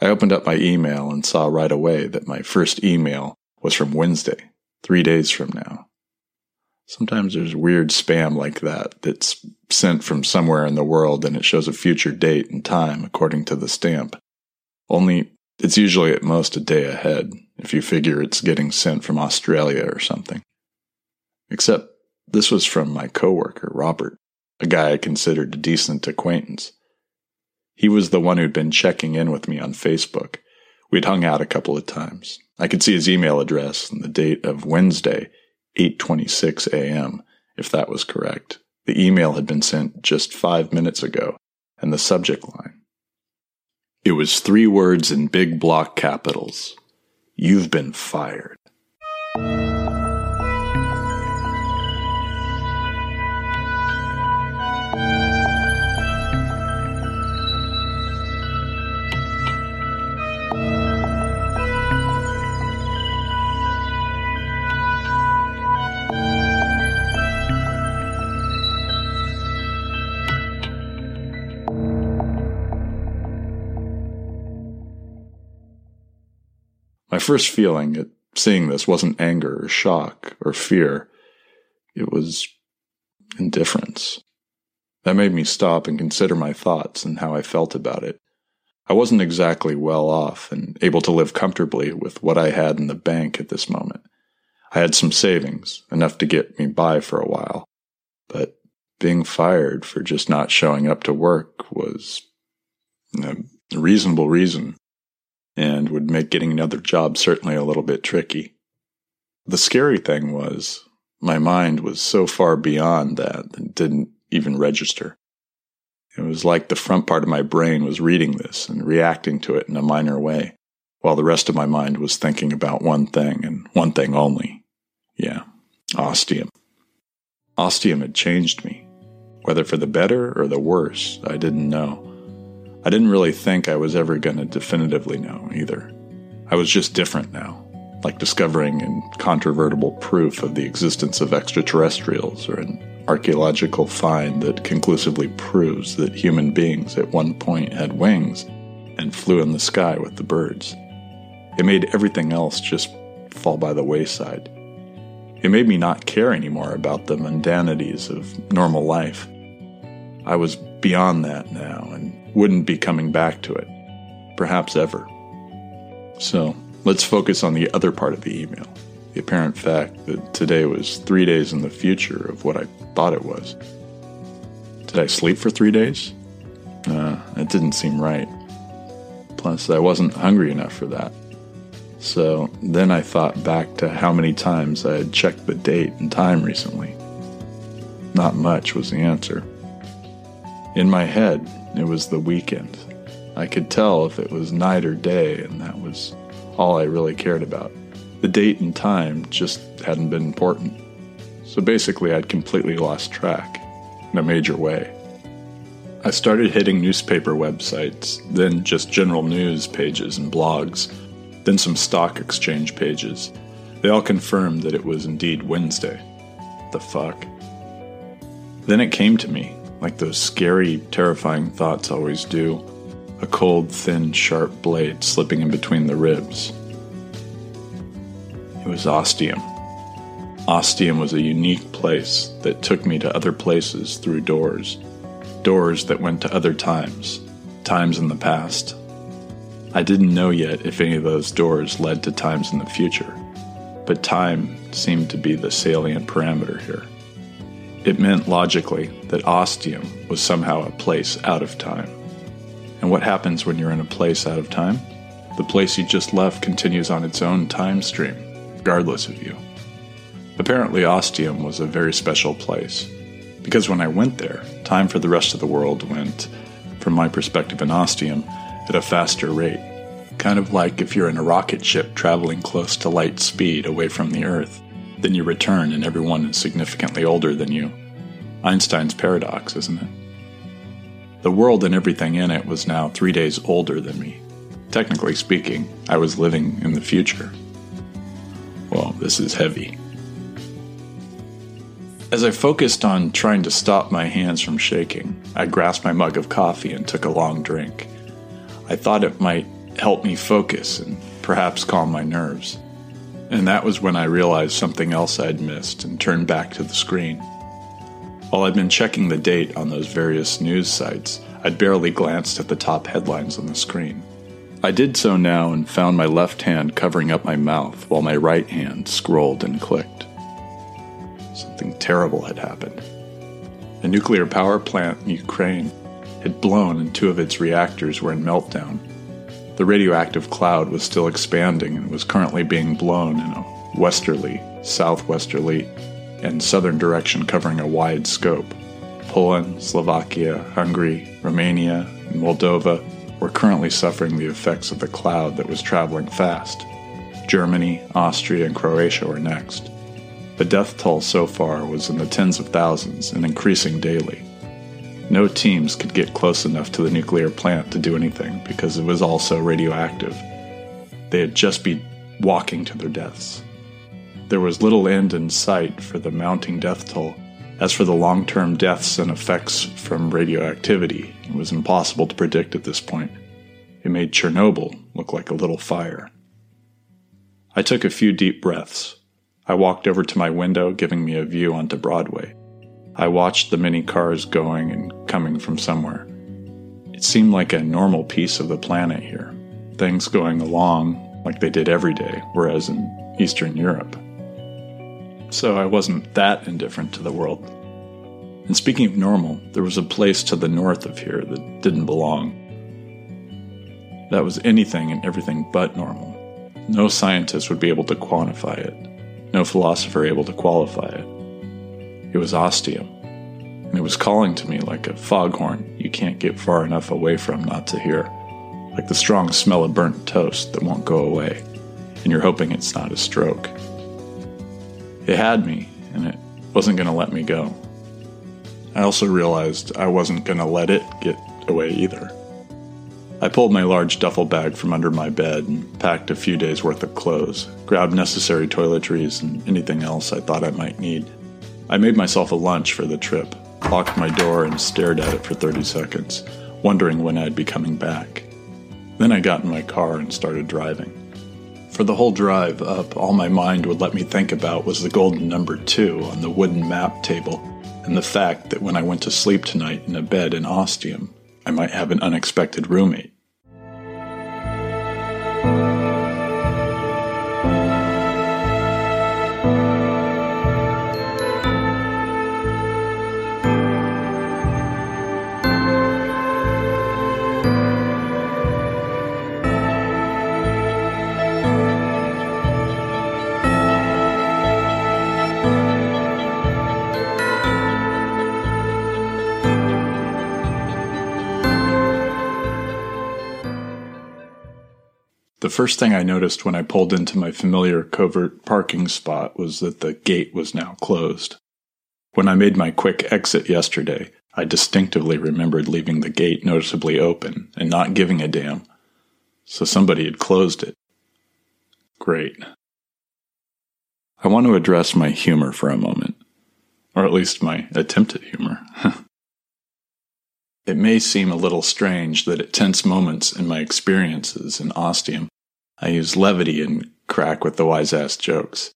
I opened up my email and saw right away that my first email was from Wednesday, three days from now. Sometimes there's weird spam like that that's sent from somewhere in the world and it shows a future date and time according to the stamp. Only it's usually at most a day ahead if you figure it's getting sent from Australia or something. Except this was from my coworker, Robert a guy I considered a decent acquaintance. He was the one who'd been checking in with me on Facebook. We'd hung out a couple of times. I could see his email address and the date of Wednesday, 8:26 a.m., if that was correct. The email had been sent just 5 minutes ago, and the subject line. It was three words in big block capitals. You've been fired. My first feeling at seeing this wasn't anger or shock or fear. It was indifference. That made me stop and consider my thoughts and how I felt about it. I wasn't exactly well off and able to live comfortably with what I had in the bank at this moment. I had some savings, enough to get me by for a while. But being fired for just not showing up to work was a reasonable reason and would make getting another job certainly a little bit tricky. The scary thing was my mind was so far beyond that it didn't even register. It was like the front part of my brain was reading this and reacting to it in a minor way, while the rest of my mind was thinking about one thing and one thing only. Yeah, ostium. Ostium had changed me. Whether for the better or the worse, I didn't know. I didn't really think I was ever going to definitively know either. I was just different now, like discovering incontrovertible proof of the existence of extraterrestrials or an archaeological find that conclusively proves that human beings at one point had wings and flew in the sky with the birds. It made everything else just fall by the wayside. It made me not care anymore about the mundanities of normal life. I was beyond that now and wouldn't be coming back to it, perhaps ever. So let's focus on the other part of the email the apparent fact that today was three days in the future of what I thought it was. Did I sleep for three days? Uh, that didn't seem right. Plus, I wasn't hungry enough for that. So then I thought back to how many times I had checked the date and time recently. Not much was the answer. In my head, it was the weekend. I could tell if it was night or day, and that was all I really cared about. The date and time just hadn't been important. So basically, I'd completely lost track in a major way. I started hitting newspaper websites, then just general news pages and blogs then some stock exchange pages. They all confirmed that it was indeed Wednesday. The fuck? Then it came to me, like those scary, terrifying thoughts always do a cold, thin, sharp blade slipping in between the ribs. It was Ostium. Ostium was a unique place that took me to other places through doors. Doors that went to other times, times in the past, I didn't know yet if any of those doors led to times in the future, but time seemed to be the salient parameter here. It meant logically that Ostium was somehow a place out of time. And what happens when you're in a place out of time? The place you just left continues on its own time stream, regardless of you. Apparently, Ostium was a very special place, because when I went there, time for the rest of the world went, from my perspective in Ostium, at a faster rate. Kind of like if you're in a rocket ship traveling close to light speed away from the Earth, then you return and everyone is significantly older than you. Einstein's paradox, isn't it? The world and everything in it was now three days older than me. Technically speaking, I was living in the future. Well, this is heavy. As I focused on trying to stop my hands from shaking, I grasped my mug of coffee and took a long drink. I thought it might help me focus and perhaps calm my nerves. And that was when I realized something else I'd missed and turned back to the screen. While I'd been checking the date on those various news sites, I'd barely glanced at the top headlines on the screen. I did so now and found my left hand covering up my mouth while my right hand scrolled and clicked. Something terrible had happened. A nuclear power plant in Ukraine had blown and two of its reactors were in meltdown. The radioactive cloud was still expanding and was currently being blown in a westerly, southwesterly, and southern direction covering a wide scope. Poland, Slovakia, Hungary, Romania, and Moldova were currently suffering the effects of the cloud that was traveling fast. Germany, Austria, and Croatia were next. The death toll so far was in the tens of thousands and increasing daily. No teams could get close enough to the nuclear plant to do anything because it was also radioactive. They'd just be walking to their deaths. There was little end in sight for the mounting death toll. As for the long term deaths and effects from radioactivity, it was impossible to predict at this point. It made Chernobyl look like a little fire. I took a few deep breaths. I walked over to my window, giving me a view onto Broadway. I watched the many cars going and coming from somewhere. It seemed like a normal piece of the planet here, things going along like they did every day, whereas in Eastern Europe. So I wasn't that indifferent to the world. And speaking of normal, there was a place to the north of here that didn't belong. That was anything and everything but normal. No scientist would be able to quantify it, no philosopher able to qualify it. It was ostium, and it was calling to me like a foghorn you can't get far enough away from not to hear, like the strong smell of burnt toast that won't go away, and you're hoping it's not a stroke. It had me, and it wasn't going to let me go. I also realized I wasn't going to let it get away either. I pulled my large duffel bag from under my bed and packed a few days' worth of clothes, grabbed necessary toiletries and anything else I thought I might need. I made myself a lunch for the trip, locked my door, and stared at it for 30 seconds, wondering when I'd be coming back. Then I got in my car and started driving. For the whole drive up, all my mind would let me think about was the golden number two on the wooden map table and the fact that when I went to sleep tonight in a bed in Ostium, I might have an unexpected roommate. First thing I noticed when I pulled into my familiar covert parking spot was that the gate was now closed. When I made my quick exit yesterday, I distinctively remembered leaving the gate noticeably open and not giving a damn. So somebody had closed it. Great. I want to address my humor for a moment, or at least my attempt at humor. it may seem a little strange that at tense moments in my experiences in Ostium, I use levity and crack with the wise ass jokes.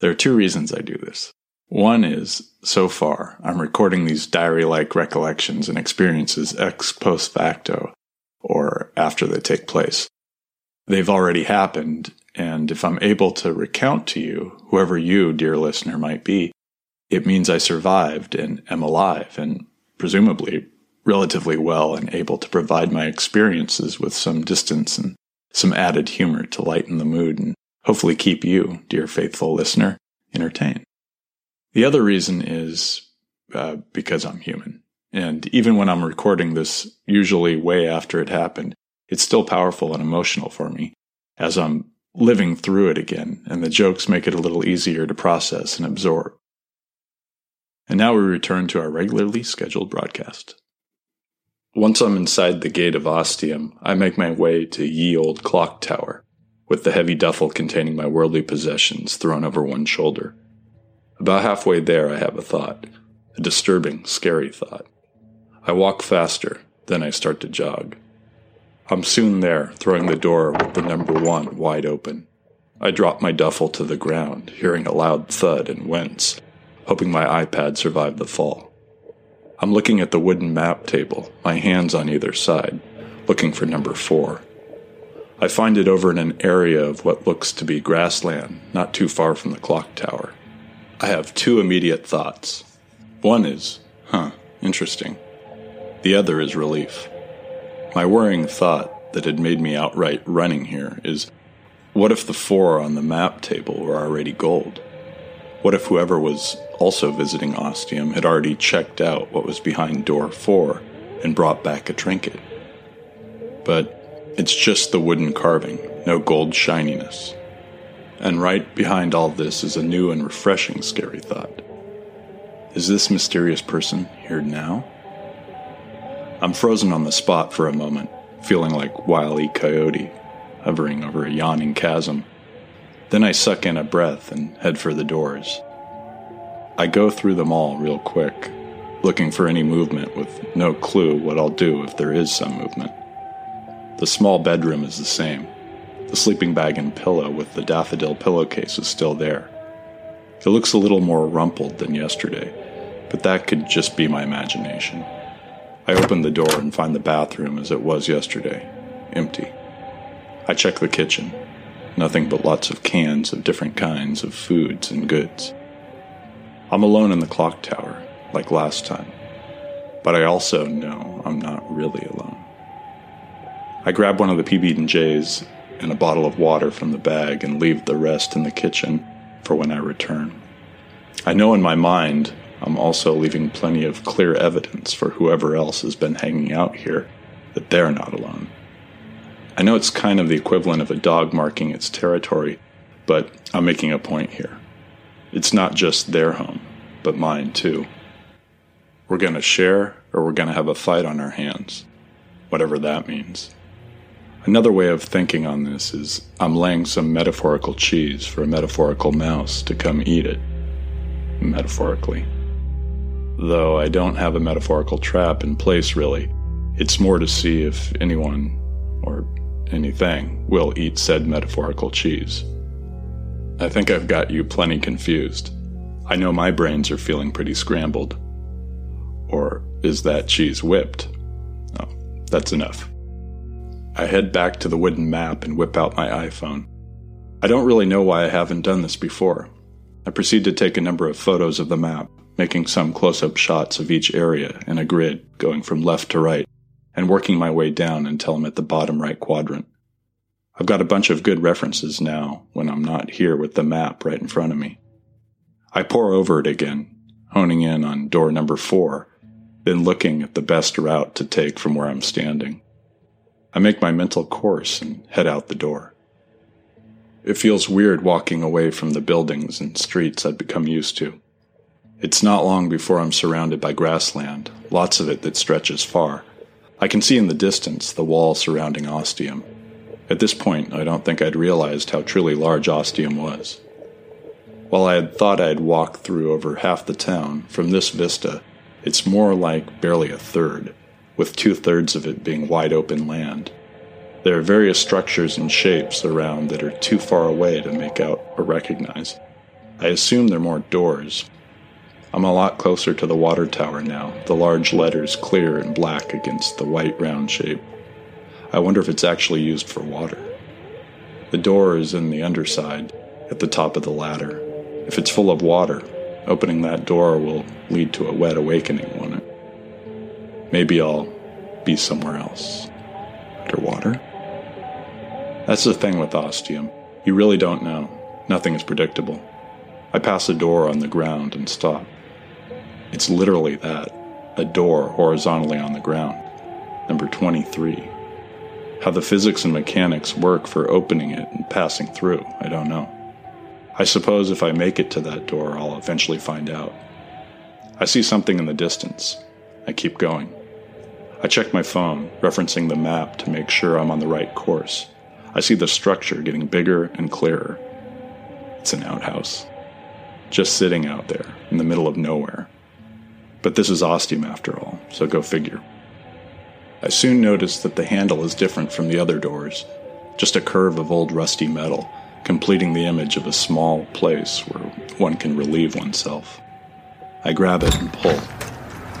There are two reasons I do this. One is, so far, I'm recording these diary like recollections and experiences ex post facto, or after they take place. They've already happened, and if I'm able to recount to you, whoever you, dear listener, might be, it means I survived and am alive, and presumably relatively well and able to provide my experiences with some distance and some added humor to lighten the mood and hopefully keep you, dear faithful listener, entertained. The other reason is uh, because I'm human. And even when I'm recording this, usually way after it happened, it's still powerful and emotional for me as I'm living through it again, and the jokes make it a little easier to process and absorb. And now we return to our regularly scheduled broadcast. Once I'm inside the gate of Ostium, I make my way to ye old clock tower, with the heavy duffel containing my worldly possessions thrown over one shoulder. About halfway there, I have a thought, a disturbing, scary thought. I walk faster, then I start to jog. I'm soon there, throwing the door with the number one wide open. I drop my duffel to the ground, hearing a loud thud and wince, hoping my iPad survived the fall. I'm looking at the wooden map table, my hands on either side, looking for number four. I find it over in an area of what looks to be grassland, not too far from the clock tower. I have two immediate thoughts. One is, huh, interesting. The other is relief. My worrying thought that had made me outright running here is, what if the four on the map table were already gold? What if whoever was also visiting Ostium, had already checked out what was behind door four and brought back a trinket. But it's just the wooden carving, no gold shininess. And right behind all this is a new and refreshing scary thought. Is this mysterious person here now? I'm frozen on the spot for a moment, feeling like Wile E. Coyote, hovering over a yawning chasm. Then I suck in a breath and head for the doors. I go through them all real quick, looking for any movement with no clue what I'll do if there is some movement. The small bedroom is the same. The sleeping bag and pillow with the daffodil pillowcase is still there. It looks a little more rumpled than yesterday, but that could just be my imagination. I open the door and find the bathroom as it was yesterday empty. I check the kitchen. Nothing but lots of cans of different kinds of foods and goods. I'm alone in the clock tower, like last time. But I also know I'm not really alone. I grab one of the PB&Js and a bottle of water from the bag and leave the rest in the kitchen for when I return. I know in my mind I'm also leaving plenty of clear evidence for whoever else has been hanging out here that they're not alone. I know it's kind of the equivalent of a dog marking its territory, but I'm making a point here. It's not just their home, but mine too. We're going to share or we're going to have a fight on our hands, whatever that means. Another way of thinking on this is I'm laying some metaphorical cheese for a metaphorical mouse to come eat it. Metaphorically. Though I don't have a metaphorical trap in place, really. It's more to see if anyone, or anything will eat said metaphorical cheese. I think I've got you plenty confused. I know my brains are feeling pretty scrambled. Or is that cheese whipped? Oh, that's enough. I head back to the wooden map and whip out my iPhone. I don't really know why I haven't done this before. I proceed to take a number of photos of the map, making some close up shots of each area in a grid going from left to right and working my way down until I'm at the bottom right quadrant. I've got a bunch of good references now when I'm not here with the map right in front of me. I pore over it again, honing in on door number four, then looking at the best route to take from where I'm standing. I make my mental course and head out the door. It feels weird walking away from the buildings and streets I'd become used to. It's not long before I'm surrounded by grassland, lots of it that stretches far I can see in the distance the wall surrounding Ostium. At this point, I don't think I'd realized how truly large Ostium was. While I had thought I had walked through over half the town, from this vista, it's more like barely a third, with two thirds of it being wide open land. There are various structures and shapes around that are too far away to make out or recognize. I assume they're more doors, I'm a lot closer to the water tower now, the large letters clear and black against the white round shape. I wonder if it's actually used for water. The door is in the underside, at the top of the ladder. If it's full of water, opening that door will lead to a wet awakening, won't it? Maybe I'll be somewhere else. Underwater? That's the thing with Ostium. You really don't know. Nothing is predictable. I pass a door on the ground and stop. It's literally that a door horizontally on the ground. Number 23. How the physics and mechanics work for opening it and passing through, I don't know. I suppose if I make it to that door, I'll eventually find out. I see something in the distance. I keep going. I check my phone, referencing the map to make sure I'm on the right course. I see the structure getting bigger and clearer. It's an outhouse. Just sitting out there in the middle of nowhere. But this is Ostium after all, so go figure. I soon notice that the handle is different from the other doors, just a curve of old rusty metal, completing the image of a small place where one can relieve oneself. I grab it and pull.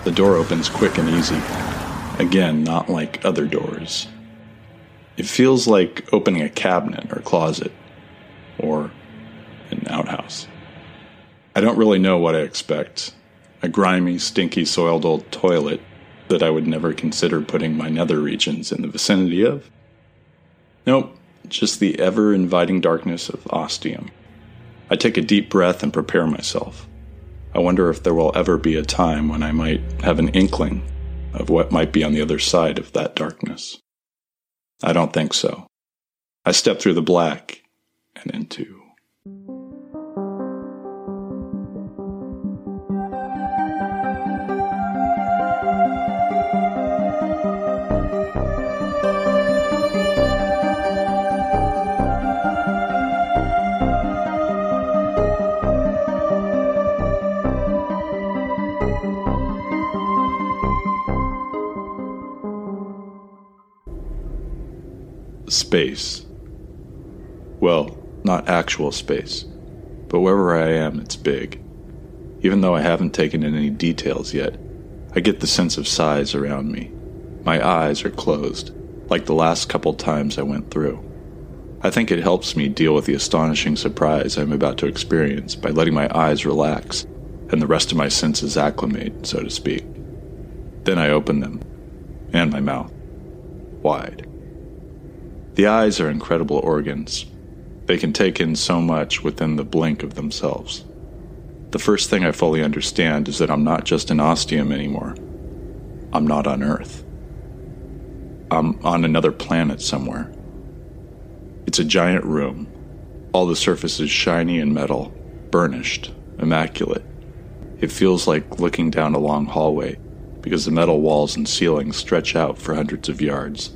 The door opens quick and easy. Again, not like other doors. It feels like opening a cabinet or closet, or an outhouse. I don't really know what I expect, a grimy, stinky, soiled old toilet that I would never consider putting my nether regions in the vicinity of. Nope, just the ever inviting darkness of Ostium. I take a deep breath and prepare myself. I wonder if there will ever be a time when I might have an inkling of what might be on the other side of that darkness. I don't think so. I step through the black and into space. Well, not actual space, but wherever I am, it's big. Even though I haven't taken in any details yet, I get the sense of size around me. My eyes are closed, like the last couple times I went through. I think it helps me deal with the astonishing surprise I'm about to experience by letting my eyes relax and the rest of my senses acclimate, so to speak. Then I open them, and my mouth, wide. The eyes are incredible organs. They can take in so much within the blink of themselves. The first thing I fully understand is that I'm not just an ostium anymore. I'm not on Earth. I'm on another planet somewhere. It's a giant room. All the surface is shiny and metal, burnished, immaculate. It feels like looking down a long hallway because the metal walls and ceiling stretch out for hundreds of yards.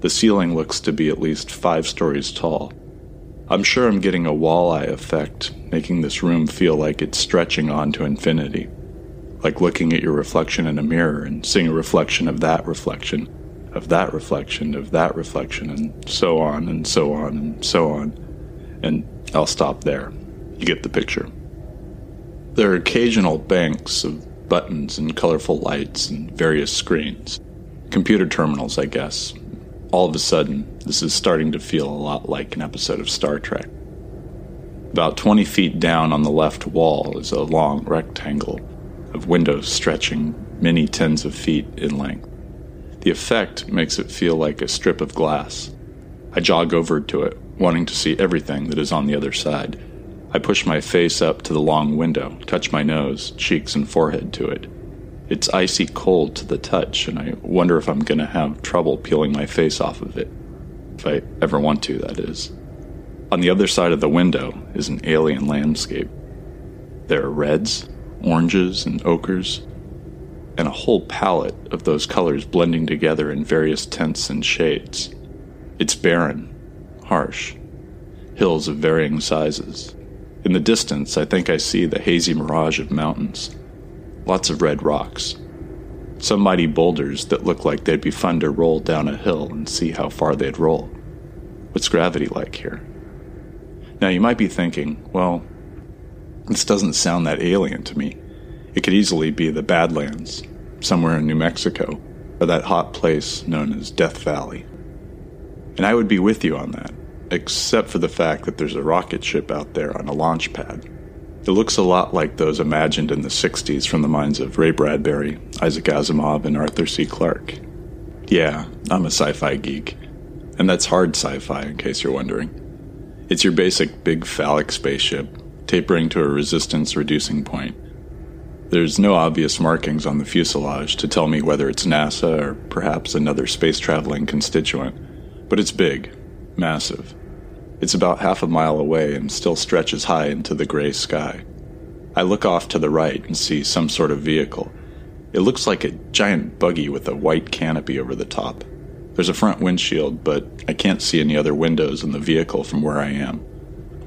The ceiling looks to be at least five stories tall. I'm sure I'm getting a walleye effect, making this room feel like it's stretching on to infinity. Like looking at your reflection in a mirror and seeing a reflection of that reflection, of that reflection, of that reflection, and so on and so on and so on. And I'll stop there. You get the picture. There are occasional banks of buttons and colorful lights and various screens. Computer terminals, I guess. All of a sudden, this is starting to feel a lot like an episode of Star Trek. About 20 feet down on the left wall is a long rectangle of windows stretching many tens of feet in length. The effect makes it feel like a strip of glass. I jog over to it, wanting to see everything that is on the other side. I push my face up to the long window, touch my nose, cheeks, and forehead to it. It's icy cold to the touch, and I wonder if I'm going to have trouble peeling my face off of it. If I ever want to, that is. On the other side of the window is an alien landscape. There are reds, oranges, and ochres, and a whole palette of those colors blending together in various tints and shades. It's barren, harsh, hills of varying sizes, in the distance, I think I see the hazy mirage of mountains. Lots of red rocks. Some mighty boulders that look like they'd be fun to roll down a hill and see how far they'd roll. What's gravity like here? Now, you might be thinking, well, this doesn't sound that alien to me. It could easily be the Badlands, somewhere in New Mexico, or that hot place known as Death Valley. And I would be with you on that except for the fact that there's a rocket ship out there on a launch pad. It looks a lot like those imagined in the 60s from the minds of Ray Bradbury, Isaac Asimov, and Arthur C. Clarke. Yeah, I'm a sci fi geek. And that's hard sci fi, in case you're wondering. It's your basic big phallic spaceship, tapering to a resistance reducing point. There's no obvious markings on the fuselage to tell me whether it's NASA or perhaps another space traveling constituent, but it's big, massive, it's about half a mile away and still stretches high into the gray sky. I look off to the right and see some sort of vehicle. It looks like a giant buggy with a white canopy over the top. There's a front windshield, but I can't see any other windows in the vehicle from where I am.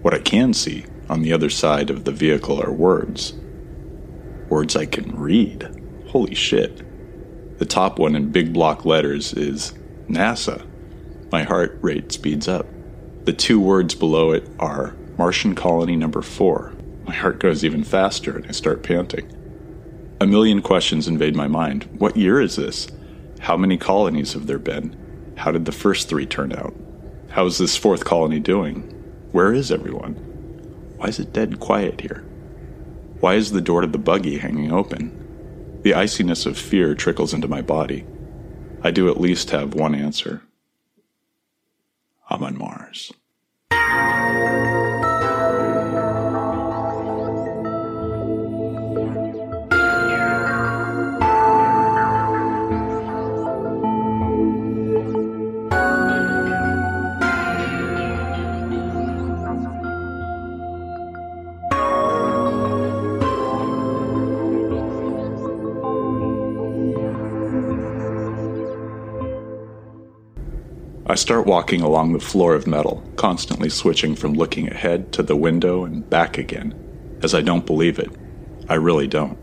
What I can see on the other side of the vehicle are words. Words I can read. Holy shit. The top one in big block letters is NASA. My heart rate speeds up. The two words below it are Martian colony number four. My heart goes even faster and I start panting. A million questions invade my mind. What year is this? How many colonies have there been? How did the first three turn out? How is this fourth colony doing? Where is everyone? Why is it dead quiet here? Why is the door to the buggy hanging open? The iciness of fear trickles into my body. I do at least have one answer. I'm on Mars. I start walking along the floor of metal, constantly switching from looking ahead to the window and back again, as I don't believe it. I really don't.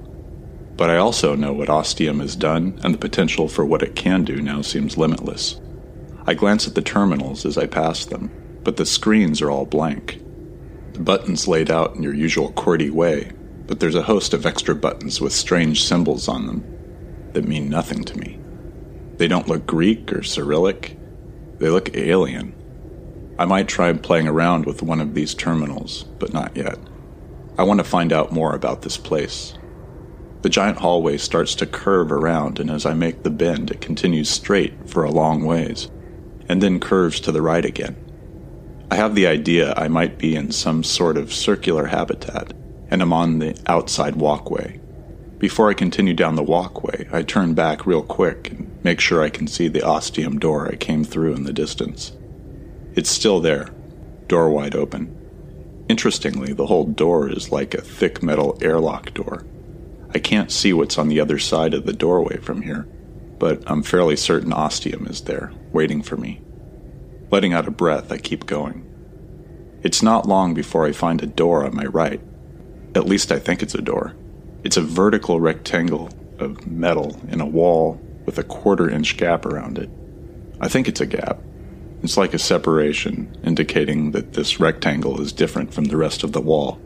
But I also know what Ostium has done, and the potential for what it can do now seems limitless. I glance at the terminals as I pass them, but the screens are all blank. The buttons laid out in your usual QWERTY way, but there's a host of extra buttons with strange symbols on them. that mean nothing to me. They don't look Greek or Cyrillic, they look alien. I might try playing around with one of these terminals, but not yet. I want to find out more about this place. The giant hallway starts to curve around, and as I make the bend, it continues straight for a long ways, and then curves to the right again. I have the idea I might be in some sort of circular habitat, and I'm on the outside walkway. Before I continue down the walkway, I turn back real quick and make sure I can see the ostium door I came through in the distance. It's still there, door wide open. Interestingly, the whole door is like a thick metal airlock door. I can't see what's on the other side of the doorway from here, but I'm fairly certain ostium is there, waiting for me. Letting out a breath, I keep going. It's not long before I find a door on my right. At least I think it's a door. It's a vertical rectangle of metal in a wall with a quarter inch gap around it. I think it's a gap. It's like a separation, indicating that this rectangle is different from the rest of the wall.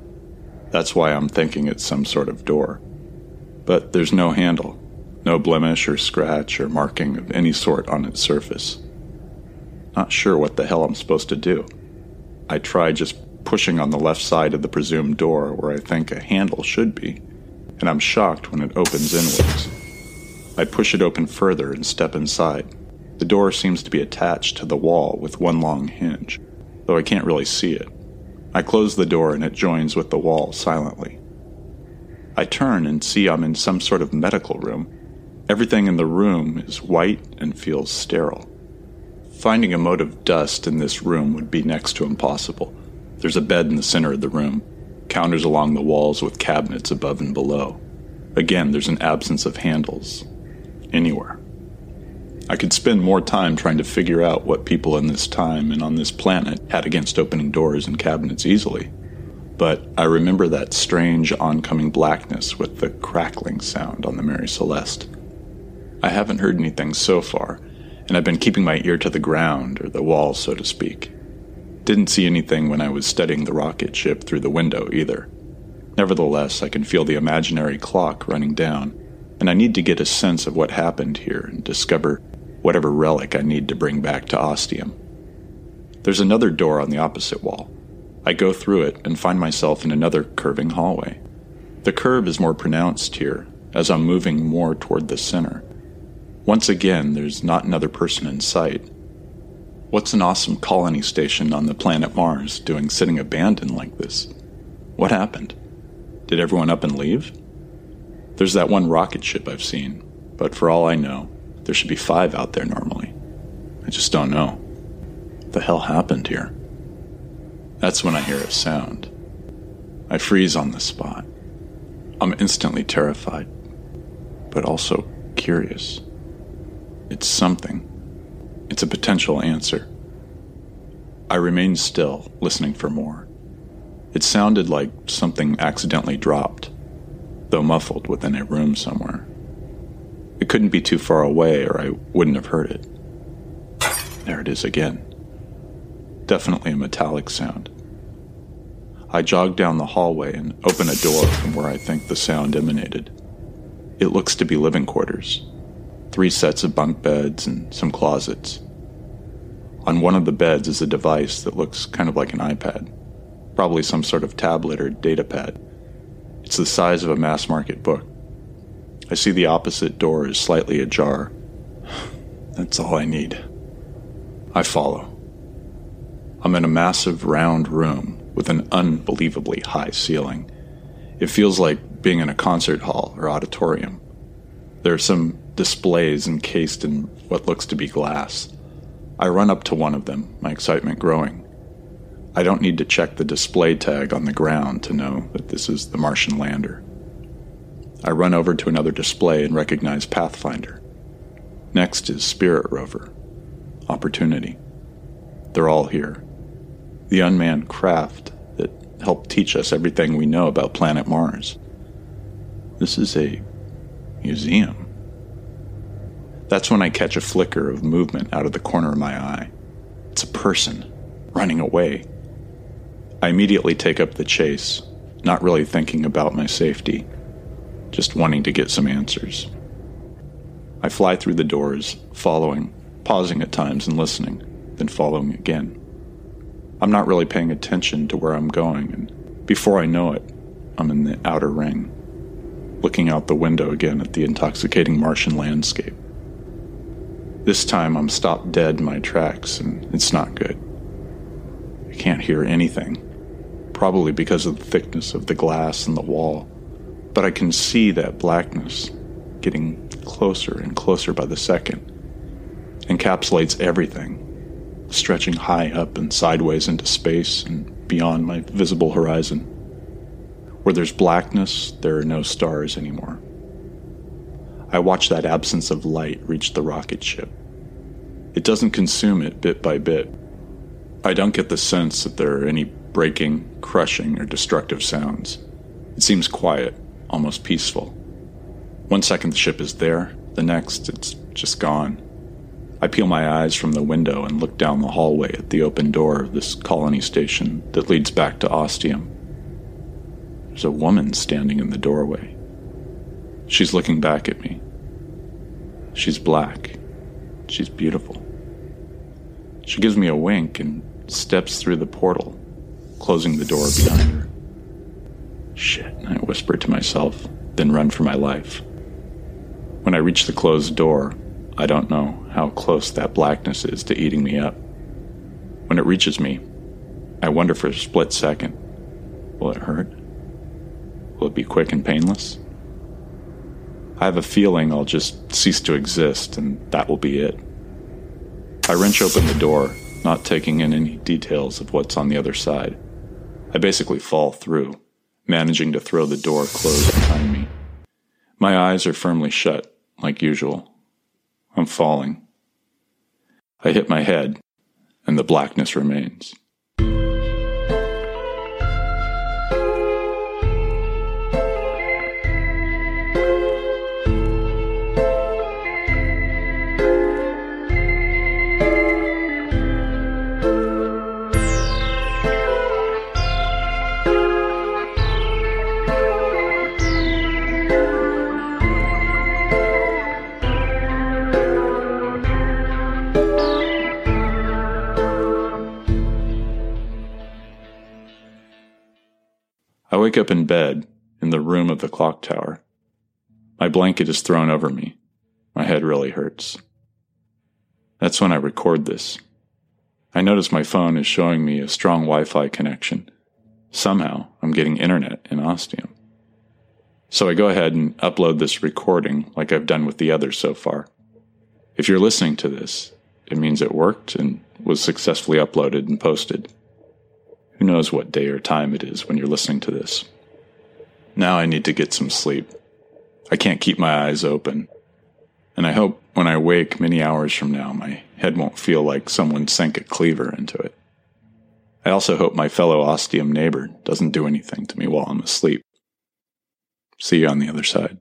That's why I'm thinking it's some sort of door. But there's no handle, no blemish or scratch or marking of any sort on its surface. Not sure what the hell I'm supposed to do. I try just pushing on the left side of the presumed door where I think a handle should be and I'm shocked when it opens inwards. I push it open further and step inside. The door seems to be attached to the wall with one long hinge, though I can't really see it. I close the door and it joins with the wall silently. I turn and see I'm in some sort of medical room. Everything in the room is white and feels sterile. Finding a mote of dust in this room would be next to impossible. There's a bed in the center of the room, counters along the walls with cabinets above and below. Again, there's an absence of handles. Anywhere. I could spend more time trying to figure out what people in this time and on this planet had against opening doors and cabinets easily. But I remember that strange oncoming blackness with the crackling sound on the Mary Celeste. I haven't heard anything so far, and I've been keeping my ear to the ground, or the wall, so to speak. Didn't see anything when I was studying the rocket ship through the window either. Nevertheless, I can feel the imaginary clock running down, and I need to get a sense of what happened here and discover whatever relic I need to bring back to Ostium. There's another door on the opposite wall. I go through it and find myself in another curving hallway. The curve is more pronounced here as I'm moving more toward the center. Once again, there's not another person in sight, What's an awesome colony station on the planet Mars doing sitting abandoned like this? What happened? Did everyone up and leave? There's that one rocket ship I've seen, but for all I know, there should be five out there normally. I just don't know. What the hell happened here? That's when I hear a sound. I freeze on the spot. I'm instantly terrified, but also curious. It's something. It's a potential answer. I remained still, listening for more. It sounded like something accidentally dropped, though muffled within a room somewhere. It couldn't be too far away, or I wouldn't have heard it. There it is again. Definitely a metallic sound. I jog down the hallway and open a door from where I think the sound emanated. It looks to be living quarters three sets of bunk beds, and some closets. On one of the beds is a device that looks kind of like an iPad, probably some sort of tablet or data pad. It's the size of a mass market book. I see the opposite door is slightly ajar. That's all I need. I follow. I'm in a massive round room with an unbelievably high ceiling. It feels like being in a concert hall or auditorium. There are some displays encased in what looks to be glass. I run up to one of them, my excitement growing. I don't need to check the display tag on the ground to know that this is the Martian lander. I run over to another display and recognize Pathfinder. Next is Spirit Rover, Opportunity. They're all here. The unmanned craft that helped teach us everything we know about planet Mars. This is a museum. That's when I catch a flicker of movement out of the corner of my eye. It's a person running away. I immediately take up the chase, not really thinking about my safety, just wanting to get some answers. I fly through the doors, following, pausing at times and listening, then following again. I'm not really paying attention to where I'm going, and before I know it, I'm in the outer ring, looking out the window again at the intoxicating Martian landscape. This time I'm stopped dead in my tracks, and it's not good. I can't hear anything, probably because of the thickness of the glass and the wall, but I can see that blackness getting closer and closer by the second, encapsulates everything, stretching high up and sideways into space and beyond my visible horizon. Where there's blackness, there are no stars anymore. I watch that absence of light reach the rocket ship. It doesn't consume it bit by bit. I don't get the sense that there are any breaking, crushing, or destructive sounds. It seems quiet, almost peaceful. One second the ship is there, the next it's just gone. I peel my eyes from the window and look down the hallway at the open door of this colony station that leads back to Ostium. There's a woman standing in the doorway. She's looking back at me. She's black. She's beautiful. She gives me a wink and steps through the portal, closing the door behind her. Shit, I whisper to myself, then run for my life. When I reach the closed door, I don't know how close that blackness is to eating me up. When it reaches me, I wonder for a split second will it hurt? Will it be quick and painless? I have a feeling I'll just cease to exist and that will be it. I wrench open the door, not taking in any details of what's on the other side. I basically fall through, managing to throw the door closed behind me. My eyes are firmly shut, like usual. I'm falling. I hit my head, and the blackness remains. I wake up in bed in the room of the clock tower. My blanket is thrown over me. My head really hurts. That's when I record this. I notice my phone is showing me a strong Wi Fi connection. Somehow, I'm getting internet in Ostium. So I go ahead and upload this recording like I've done with the others so far. If you're listening to this, it means it worked and was successfully uploaded and posted. Who knows what day or time it is when you're listening to this? Now I need to get some sleep. I can't keep my eyes open. And I hope when I wake many hours from now, my head won't feel like someone sank a cleaver into it. I also hope my fellow ostium neighbor doesn't do anything to me while I'm asleep. See you on the other side.